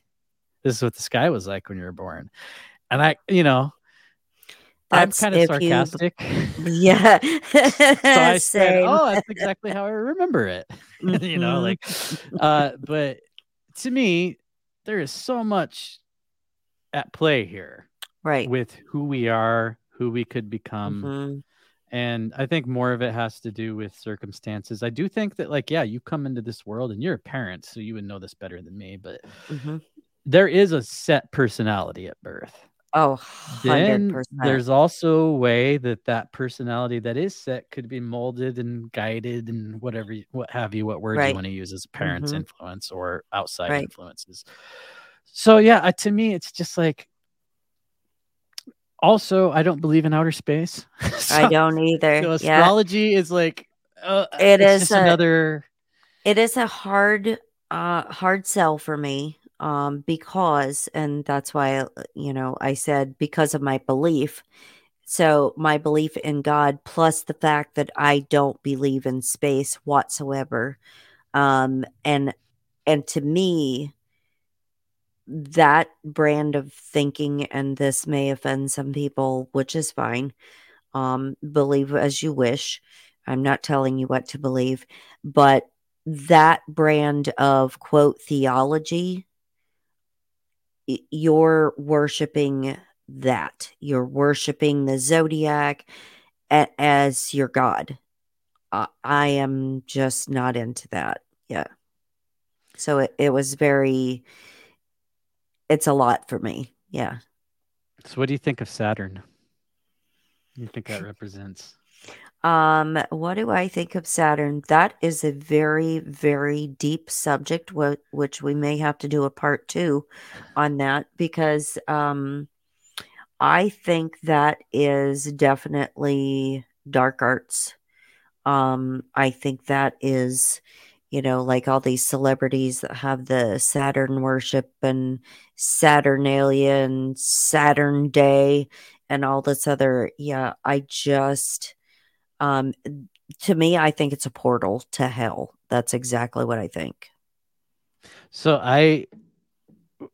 This is what the sky was like when you were born, and I, you know, I'm kind of if you- sarcastic. Yeah. so I said, "Oh, that's exactly how I remember it." you know, Mhm. like, uh, but to me, there is so much at play here right. with who we are, who we could become, Mhm. And I think more of it has to do with circumstances. I do think that, like, yeah, you come into this world and you're a parent, so you would know this better than me, but Mhm. there is a set personality at birth. Oh, then 100%. there's also a way that that personality that is set could be molded and guided and whatever what have you what word Right. you want to use as parents Mhm. influence or outside Right. influences so yeah to me it's just like also i don't believe in outer space I don't either. so yeah. astrology is like uh, it's a- another it is a hard uh hard sell for me um because and that's why you know I said because of my belief so my belief in God plus the fact that I don't believe in space whatsoever um and and to me that brand of thinking and this may offend some people which is fine. Um believe as you wish. I'm not telling you what to believe but that brand of quote theology you're worshiping that. You're worshiping the zodiac as your god. I, I am just not into that yeah so it, it was very it's a lot for me yeah so what do you think of saturn you think that represents Um, what do I think of Saturn? That is a very, very deep subject, wh- which we may have to do a part two on that because um, I think that is definitely dark arts. Um, I think that is, you know, like all these celebrities that have the Saturn worship and Saturnalia and Saturn Day and all this other. Yeah, I just, um, to me, I think it's a portal to hell. That's exactly what I think. So I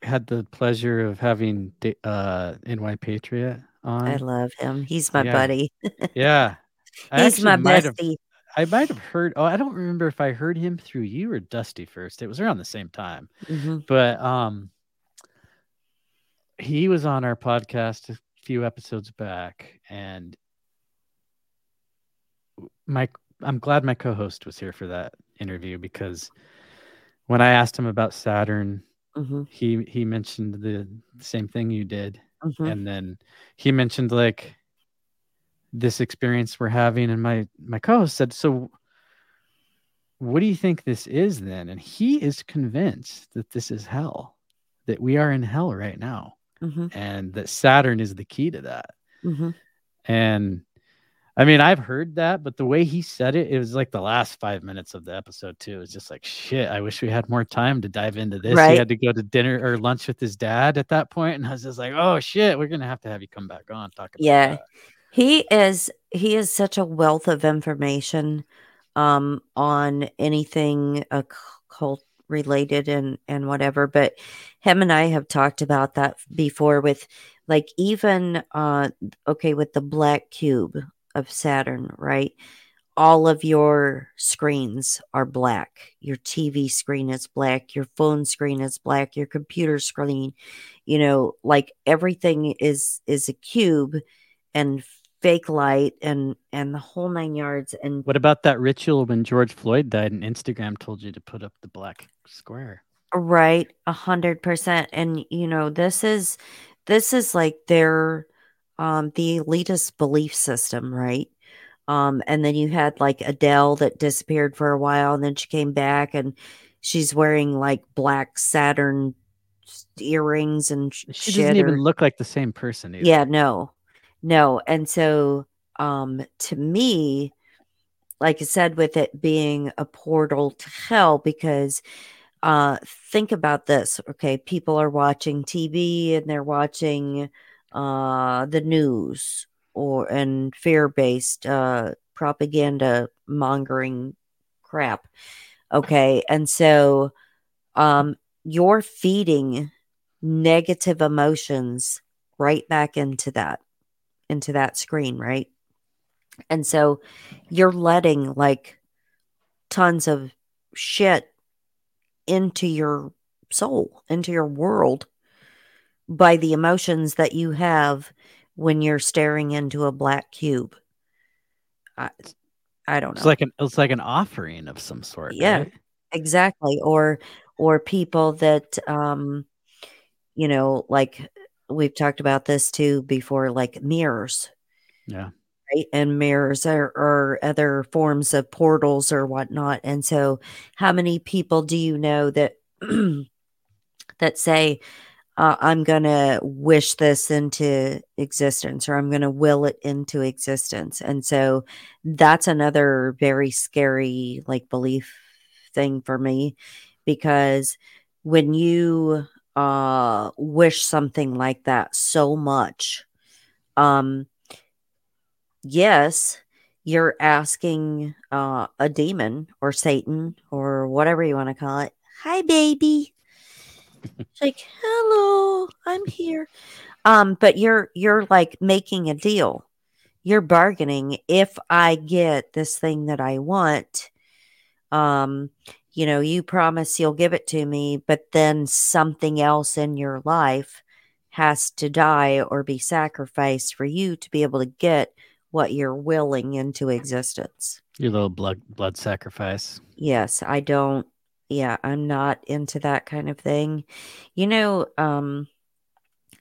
had the pleasure of having uh, NY Patriot on. I love him. He's my yeah. buddy. yeah. I He's my bestie. I might have heard. Oh, I don't remember if I heard him through you or Dusty first. It was around the same time, mm-hmm. but um, he was on our podcast a few episodes back, and my I'm glad my co-host was here for that interview because when I asked him about Saturn, mm-hmm. he he mentioned the same thing you did, mm-hmm. and then he mentioned like this experience we're having, and my my co-host said, "So, what do you think this is then?" And he is convinced that this is hell, that we are in hell right now, mm-hmm. and that Saturn is the key to that. Mm-hmm. And I mean, I've heard that, but the way he said it, it was like the last five minutes of the episode too. It was just like shit. I wish we had more time to dive into this. Right. He had to go to dinner or lunch with his dad at that point, and I was just like, oh shit, we're gonna have to have you come back on talk about yeah. That. He is he is such a wealth of information um on anything occult related and and whatever but him and I have talked about that before with like even uh okay with the black cube of Saturn, right? All of your screens are black. Your TV screen is black. Your phone screen is black. Your computer screen, you know, like everything is is a cube and fake light and and the whole nine yards. And what about that ritual when George Floyd died and Instagram told you to put up the black square? Right, a hundred percent. And you know, this is this is like their um, the elitist belief system, right? Um, and then you had like Adele that disappeared for a while and then she came back and she's wearing like black Saturn earrings and she shit doesn't even look like the same person either. Yeah, no. No. And so um to me, like I said, with it being a portal to hell, because uh think about this. Okay, people are watching TV and they're watching uh, the news or and fear based uh, propaganda mongering crap. Okay, and so um, you're feeding negative emotions right back into that into that screen, right? And so you're letting like tons of shit into your soul, into your world by the emotions that you have when you're staring into a black cube. I, I don't know. It's like an it's like an offering of some sort. Yeah, right? exactly. Or or people that um, you know, like we've talked about this too before, like mirrors. Yeah. Right. And mirrors are, or other forms of portals or whatnot. And so, how many people do you know that that say, uh, I'm going to wish this into existence or I'm going to will it into existence. And so that's another very scary, like, belief thing for me because when you uh, wish something like that so much, um, yes, you're asking uh, a demon or Satan or whatever you want to call it, hi, baby like, "Hello, I'm here." Um, but you're you're like making a deal. You're bargaining. If I get this thing that I want, um, you know, you promise you'll give it to me, but then something else in your life has to die or be sacrificed for you to be able to get what you're willing into existence. Your little blood blood sacrifice. Yes, I don't yeah, I'm not into that kind of thing. You know, um,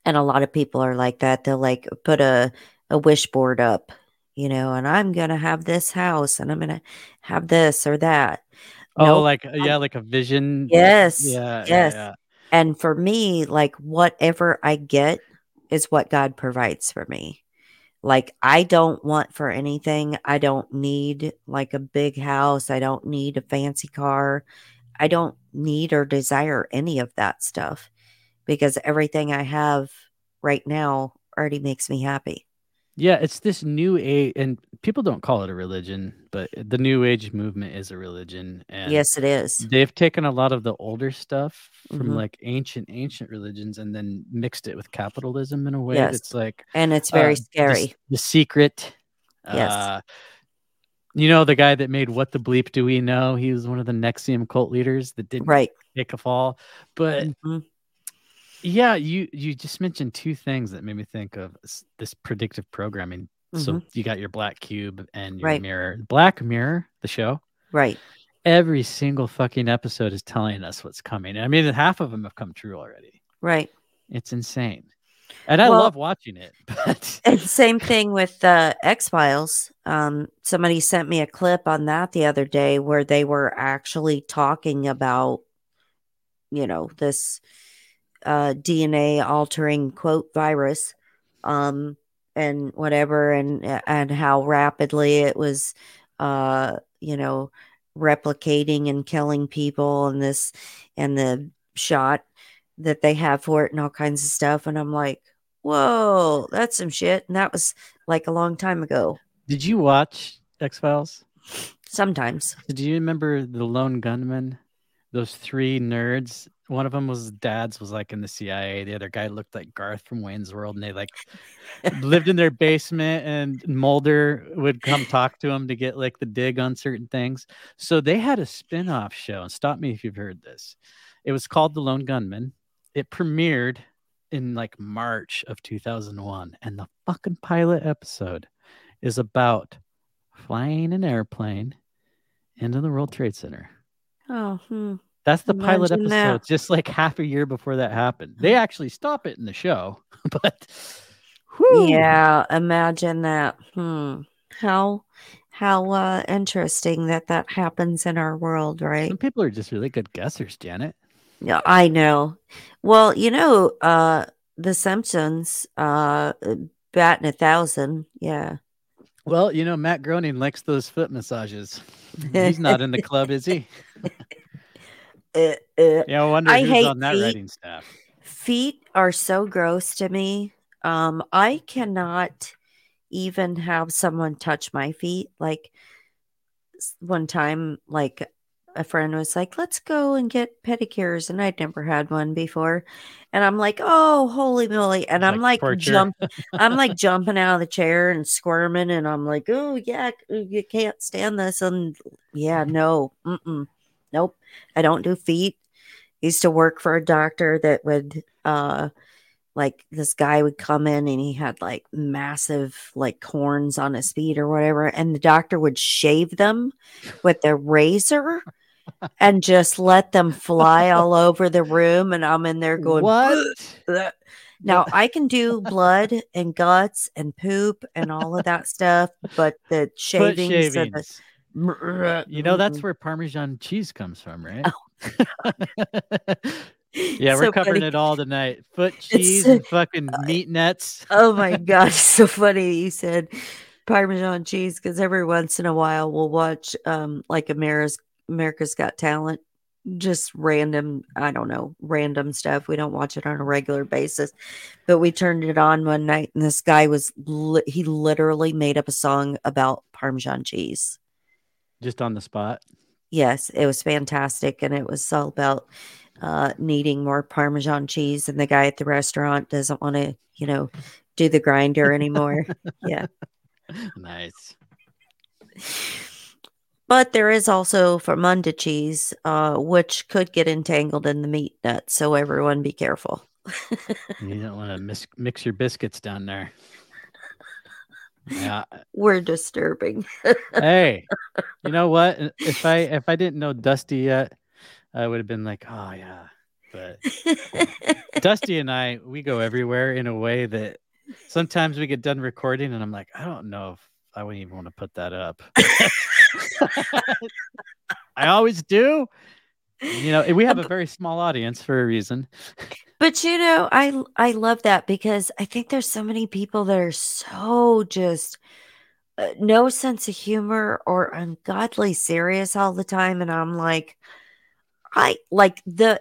and a lot of people are like that. They'll like put a, a wish board up, you know, and I'm going to have this house and I'm going to have this or that. Oh, like, uh, um, yeah, like a vision. Yes. Yeah. Yes. Yeah, yeah. And for me, like, whatever I get is what God provides for me. Like, I don't want for anything. I don't need like a big house. I don't need a fancy car. I don't need or desire any of that stuff because everything I have right now already makes me happy. Yeah, it's this new age, and people don't call it a religion, but the new age movement is a religion. And yes, it is. They've taken a lot of the older stuff from Mhm. like ancient, ancient religions and then mixed it with capitalism in a way Yes. that's like And it's very uh, scary. The, Secret. Yes. Uh, you know, the guy that made What the Bleep Do We Know? He was one of the NXIVM cult leaders that didn't Right. take a fall. But Mhm. Yeah, you you just mentioned two things that made me think of this predictive programming. So you got your black cube and your Mm-hmm. Right. mirror. Black Mirror, the show. Right. Every single fucking episode is telling us what's coming. I mean, half of them have come true already. Right. It's insane, and I Well- love watching it. But And same thing with uh, X Files. Um, somebody sent me a clip on that the other day where they were actually talking about, you know, this uh, DNA altering quote virus, um, and whatever, and and how rapidly it was, uh, you know, replicating and killing people, and this and the shot that they have for it, and all kinds of stuff. And I'm like, whoa, that's some shit. And that was like a long time ago. did you watch X Files? Sometimes. Do you remember the lone gunman? Those three nerds. One of them was dad's was like in the CIA. The other guy looked like Garth from Wayne's World, and they like lived in their basement. And Mulder would come talk to him to get like the dig on certain things. So they had a spin-off show. And stop me if you've heard this. It was called The Lone Gunmen. It premiered in like March of 2001, and the fucking pilot episode is about flying an airplane into the World Trade Center. Oh, hmm. That's the pilot episode, that. just like half a year before that happened. They actually stop it in the show, but whew, yeah. Imagine that. Hmm. How how uh, interesting that that happens in our world, right? some people are just really good guessers, Janet. Yeah, I know. Well, you know, uh, The Simpsons, uh, batting a thousand. Yeah. Well, you know, Matt Groening likes those foot massages. He's not in the club, is he? Uh, uh, Yeah, I wonder I who's hate on that feet. writing staff. feet are so gross to me. Um, I cannot even have someone touch my feet. Like one time, like a friend was like, "Let's go and get pedicures," and I'd never had one before, and I'm like, "Oh, holy moly!" And I'm like like, jump, I'm like jumping out of the chair and squirming, and I'm like, "Oh yeah, you can't stand this," and yeah, no, mm-mm, nope, I don't do feet used to work for a doctor that would uh like this guy would come in and he had like massive like horns on his feet or whatever and the doctor would shave them with a razor and just let them fly all over the room and i'm in there going what? Now i can do blood and guts and poop and all of that stuff but the shavings, shavings. the- You know, that's where Parmesan cheese comes from, right? Oh. yeah, we're So covering funny. it all tonight. Foot cheese and fucking meat nets. Oh my god, so funny you said Parmesan cheese because every once in a while we'll watch um like America's America's Got Talent, just random, I don't know, random stuff. We don't watch it on a regular basis, but we turned it on one night and this guy was li- he literally made up a song about Parmesan cheese. Just on the spot. Yes, it was fantastic, and it was all about uh, needing more Parmesan cheese. And the guy at the restaurant doesn't want to, you know, do the grinder anymore. yeah, Nice. But there is also Fermunda cheese, uh, which could get entangled in the meat nut. So everyone be careful. You don't want to mis- mix your biscuits down there. Yeah. We're disturbing. hey, you know what? If I if I didn't know Dusty yet, I would have been like, oh yeah. But Dusty and I, we go everywhere in a way that sometimes we get done recording, and I'm like, I don't know if I wouldn't even want to put that up. I always do, you know, we have a very small audience for a reason. But you know, I I love that because I think there's so many people that are so just uh, no sense of humor or ungodly serious all the time and I'm like I like the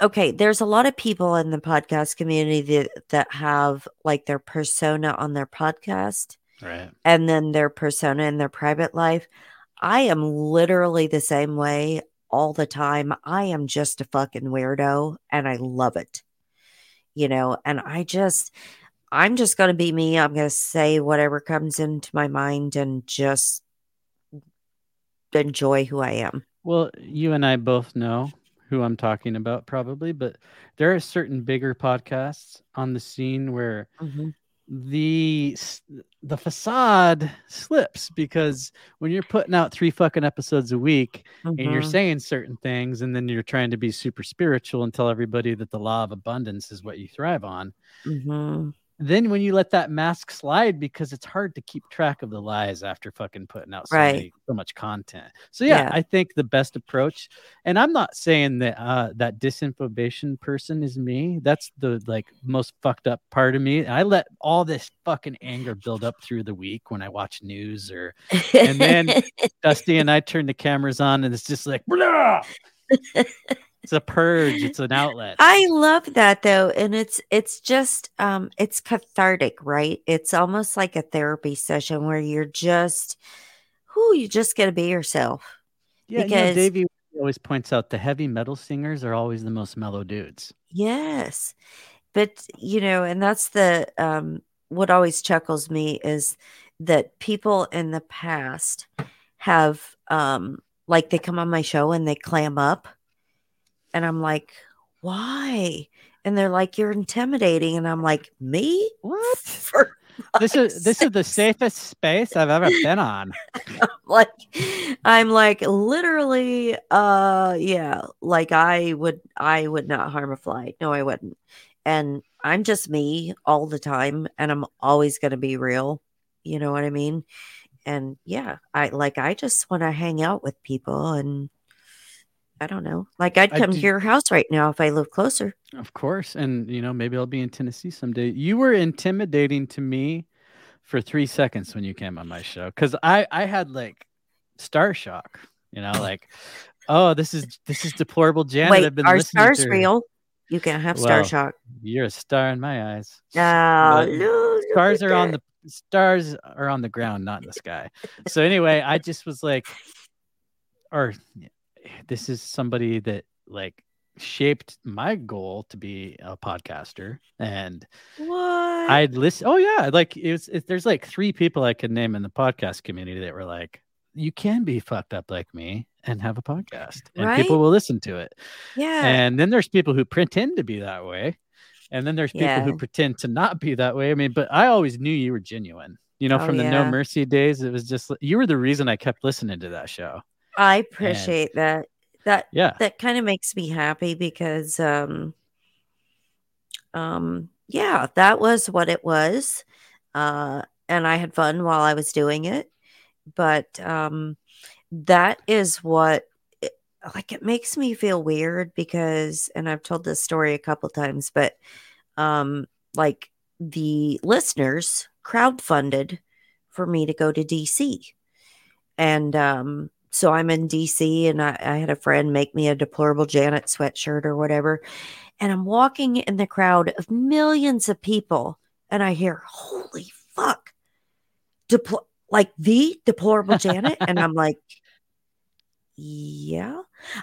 okay, there's a lot of people in the podcast community that, that have like their persona on their podcast. Right. And then their persona in their private life. I am literally the same way all the time. I am just a fucking weirdo and I love it. You know, and I just I'm just going to be me. I'm going to say whatever comes into my mind and just enjoy who I am. Well, you and I both know who I'm talking about, probably, but there are certain bigger podcasts on the scene where mm-hmm. The the facade slips because when you're putting out three fucking episodes a week mm-hmm. and you're mm-hmm. saying certain things, and then you're trying to be super spiritual and tell everybody that the law of abundance is what you thrive on. Mm-hmm then when you let that mask slide because it's hard to keep track of the lies after fucking putting out so, right. many, so much content. So yeah, yeah, i think the best approach and i'm not saying that uh that disinformation person is me. That's the like most fucked up part of me. I let all this fucking anger build up through the week when i watch news or and then dusty and i turn the cameras on and it's just like it's a purge it's an outlet. I love that though and it's it's just um it's cathartic right? It's almost like a therapy session where you're just who you just got to be yourself yeah because you know, davey always points out the heavy metal singers are always the most mellow dudes. Yes but you know and that's the um what always chuckles me is that people in the past have um like they come on my show and they clam up and I'm like, why? And they're like, you're intimidating. And I'm like, me? What? For this is this is the safest space I've ever been on. I'm like I'm like literally uh yeah, like I would I would not harm a fly. No, I wouldn't. And I'm just me all the time and I'm always gonna be real. You know what I mean? And yeah, I like I just want to hang out with people and I don't know. Like I'd come to your house right now if I lived closer. Of course. And you know, maybe I'll be in Tennessee someday. You were intimidating to me for three seconds when you came on my show. Cause I, I had like star shock, you know, like, oh, this is this is deplorable Janet. Wait, I've been our star's real. You can have well, star shock. You're a star in my eyes. Oh, no, stars are on the stars are on the ground, not in the sky. so anyway, I just was like, or this is somebody that like shaped my goal to be a podcaster. And what? I'd listen oh yeah like it's it, there's like three people i could name in the podcast community that were like you can be fucked up like me and have a podcast and right? people will listen to it. Yeah. And then there's people who pretend to be that way and then there's people yeah. who pretend to not be that way. I mean but i always knew you were genuine. You know oh, from the yeah. no mercy days it was just you were the reason i kept listening to that show I appreciate and, that. That yeah, that kind of makes me happy because um um yeah, that was what it was. Uh and I had fun while I was doing it. But um that is what it, like it makes me feel weird because and I've told this story a couple times, but um like the listeners crowdfunded for me to go to DC. And um so I'm in DC and I, I, had a friend make me a deplorable Janet sweatshirt or whatever. And I'm walking in the crowd of millions of people and I hear, holy fuck, Depl- like the deplorable Janet. and I'm like, yeah,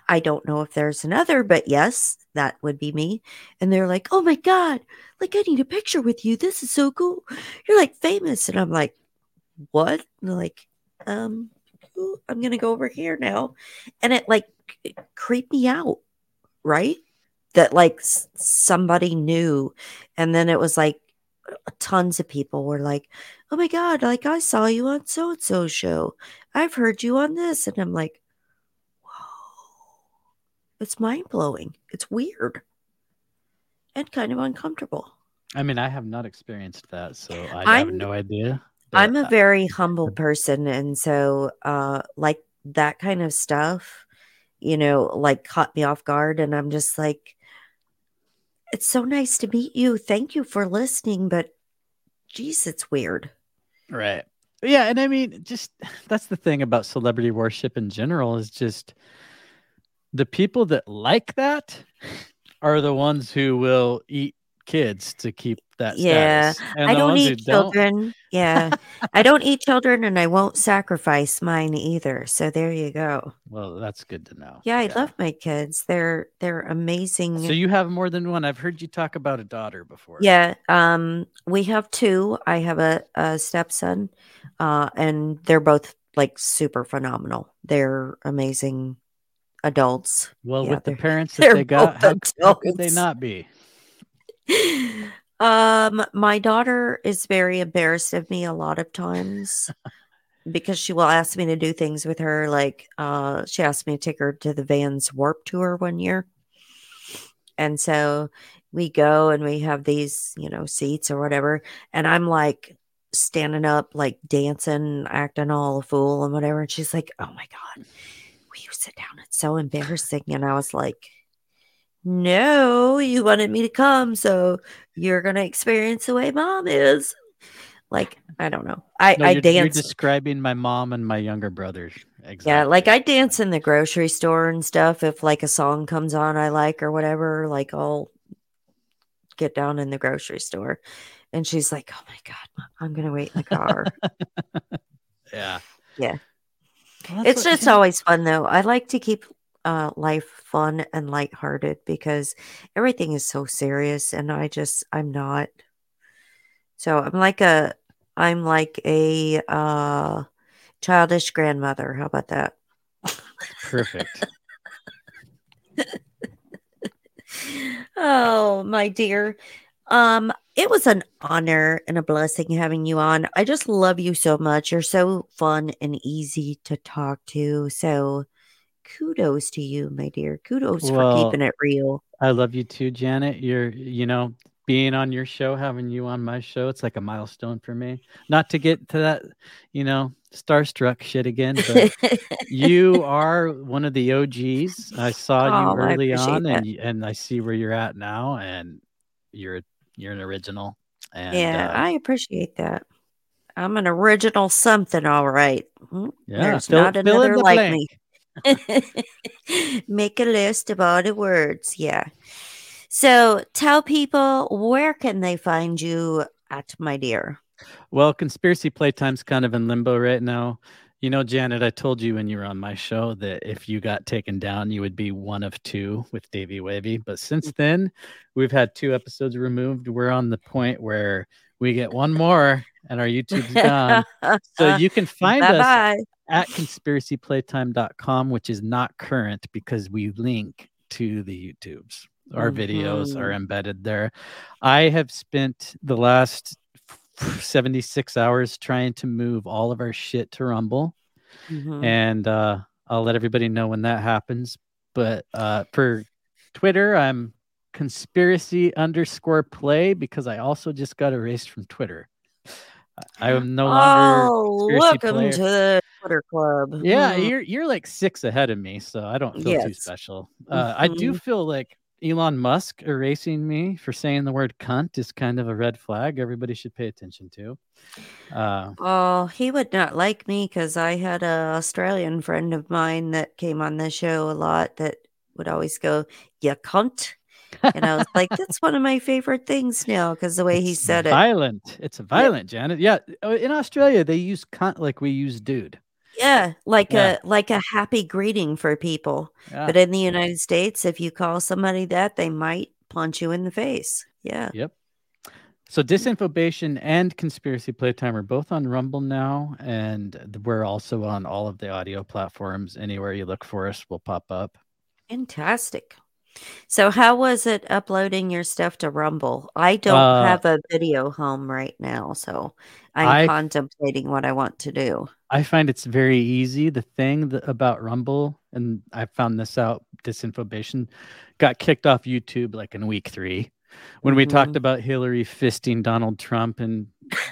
I don't know if there's another, but yes, that would be me. And they're like, oh my God, like I need a picture with you. This is so cool. You're like famous. And I'm like, what? And they're like, um, I'm going to go over here now. And it like creeped me out, right? That like somebody knew. And then it was like tons of people were like, oh my God, like I saw you on so and so show. I've heard you on this. And I'm like, whoa, it's mind blowing. It's weird and kind of uncomfortable. I mean, I have not experienced that, so I I'm, have no idea. I'm a very humble person. And so, uh, like that kind of stuff you know, like caught me off guard. And I'm just like, it's so nice to meet you. Thank you for listening, but geez, it's weird. Right. Yeah, and I mean, just that's the thing about celebrity worship in general is just the people that like that are the ones who will eat kids to keep that yeah. i don't eat children don't... yeah. I don't eat children and i won't sacrifice mine either. So there you go. Well that's good to know. Yeah i yeah. love my kids. They're they're amazing. So you have more than one. I've heard you talk about a daughter before. Yeah um we have two. I have a, a stepson uh and they're both like super phenomenal. They're amazing adults. Well yeah, with the parents that they got how, how could they not be um, my daughter is very embarrassed of me a lot of times because she will ask me to do things with her. Like, uh, she asked me to take her to the Vans Warped Tour one year, and so we go and we have these, you know, seats or whatever, and I'm like standing up, like dancing, acting all a fool and whatever, and she's like, "Oh my god." You sit down? It's so embarrassing. And I was like, no, you wanted me to come, so you're gonna experience the way mom is. Like, I don't know. I, no, I you're, dance. You're describing my mom and my younger brothers. Exactly. Yeah, like I dance in the grocery store and stuff. If like a song comes on I like or whatever, like I'll get down in the grocery store. And she's like, Oh my God, I'm gonna wait in the car. yeah. Yeah. Well, it's what, just always fun though. I like to keep uh, life fun and lighthearted because everything is so serious and I just I'm not. So I'm like a I'm like a uh, childish grandmother. How about that? Perfect. oh, my dear. Um, it was an honor and a blessing having you on. I just love you so much. You're so fun and easy to talk to. So kudos to you, my dear. Kudos well, for keeping it real. I love you too, Janet. You're, you know, being on your show, having you on my show, it's like a milestone for me. Not to get to that, you know, starstruck shit again, but you are one of the OGs. I saw oh, you early on, and and I see where you're at now, and you're you're an original. And, yeah, uh, I appreciate that. I'm an original something, all right. Hmm, yeah, There's fill, not another like blank. me. Make a list of all the words. Yeah. So tell people where can they find you at, my dear? Well, conspiracy playtime's kind of in limbo right now. You know, Janet, I told you when you were on my show that if you got taken down, you would be one of two with Davey Wavy. But since mm. then, we've had two episodes removed. We're on the point where we get one more and our YouTube's gone. so you can find Bye-bye. us at conspiracyplaytime.com, which is not current because we link to the YouTubes. Our mm-hmm. videos are embedded there. I have spent the last 76 hours trying to move all of our shit to Rumble. Mm-hmm. And uh, I'll let everybody know when that happens. But uh, for Twitter, I'm conspiracy underscore play because I also just got erased from Twitter. I am no longer. Oh, welcome player. to the Twitter club. Yeah, mm. you're you're like six ahead of me, so I don't feel yes. too special. Uh, mm-hmm. I do mm-hmm. feel like Elon Musk erasing me for saying the word cunt is kind of a red flag. Everybody should pay attention to. Uh, oh, he would not like me because I had a Australian friend of mine that came on the show a lot that would always go, "You cunt." And I was like, that's one of my favorite things now because the way it's he said violent. it. Violent. It's violent, Janet. Yeah. Uh, in Australia, they use cunt like we use dude. Yeah, like yeah. a like a happy greeting for people. Yeah. But in the United States, if you call somebody that, they might punch you in the face. Yeah. Yep. So disinformation and conspiracy playtime are both on Rumble now, and we're also on all of the audio platforms. Anywhere you look for us, will pop up. Fantastic. So, how was it uploading your stuff to Rumble? I don't uh, have a video home right now, so I'm I, contemplating what I want to do. I find it's very easy. The thing that, about Rumble, and I found this out, disinformation got kicked off YouTube like in week three when we mm-hmm. talked about Hillary fisting Donald Trump and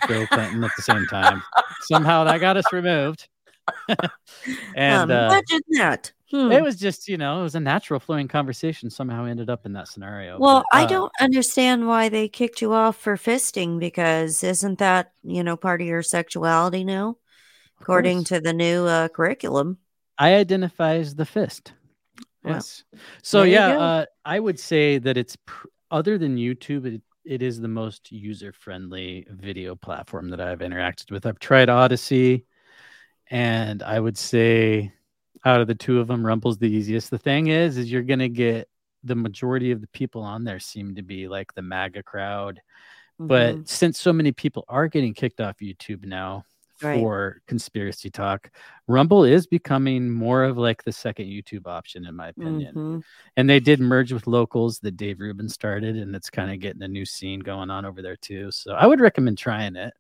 Bill Clinton at the same time. Somehow that got us removed. and um, imagine uh, that Hmm. It was just, you know, it was a natural flowing conversation. Somehow ended up in that scenario. Well, but, I uh, don't understand why they kicked you off for fisting because isn't that, you know, part of your sexuality now, according course. to the new uh, curriculum? I identify as the fist. Yes. So there yeah, uh, I would say that it's pr- other than YouTube, it, it is the most user friendly video platform that I've interacted with. I've tried Odysee, and I would say out of the two of them, Rumble's the easiest. The thing is, is you're gonna get the majority of the people on there seem to be like the MAGA crowd. But Mhm. since so many people are getting kicked off YouTube now Right. for conspiracy talk, Rumble is becoming more of like the second YouTube option, in my opinion. Mhm. And they did merge with locals that Dave Rubin started, and it's kind of getting a new scene going on over there too. So I would recommend trying it.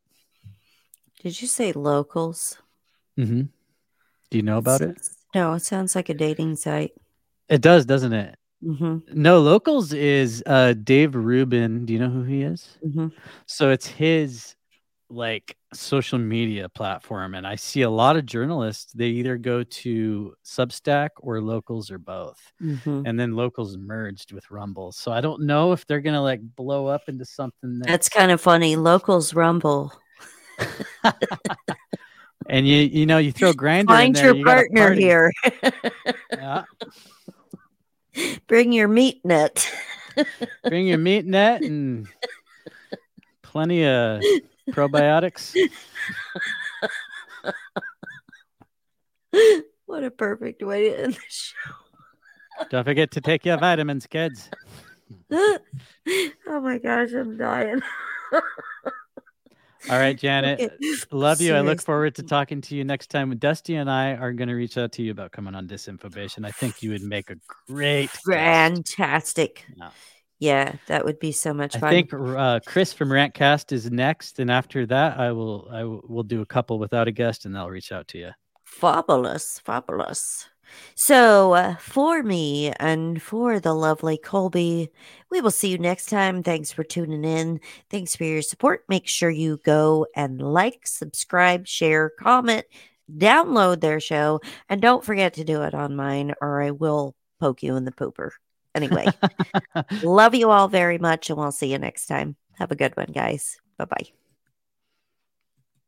Did you say locals? hmm Do you know about it? No, it sounds like a dating site. It does, doesn't it? hmm No, locals is uh Dave Rubin. Do you know who he is? hmm So it's his like social media platform, and I see a lot of journalists. They either go to Substack or locals or both. hmm and then locals merged with rumble so i don't know if they're gonna like blow up into something That's kind of funny. Locals rumble. and you you know you throw Grindr in Find there, your you partner here. yeah. Bring your meat net. bring your meat net and plenty of probiotics what a perfect way to end the show. don't forget to take your vitamins kids oh my gosh, I'm dying. all right janet love you i look forward to talking to you next time dusty and i are going to reach out to you about coming on Disinformation. i think you would make a great. Fantastic. Yeah. Yeah, that would be so much I fun. I think uh, Chris from Rantcast is next, and after that, I will I will we'll do a couple without a guest, and I'll reach out to you. Fabulous, fabulous. So, uh, for me and for the lovely Colby, we will see you next time. Thanks for tuning in. Thanks for your support. Make sure you go and like, subscribe, share, comment, download their show, and don't forget to do it on mine, or I will poke you in the pooper. Anyway, love you all very much, and we'll see you next time. Have a good one, guys. Bye bye.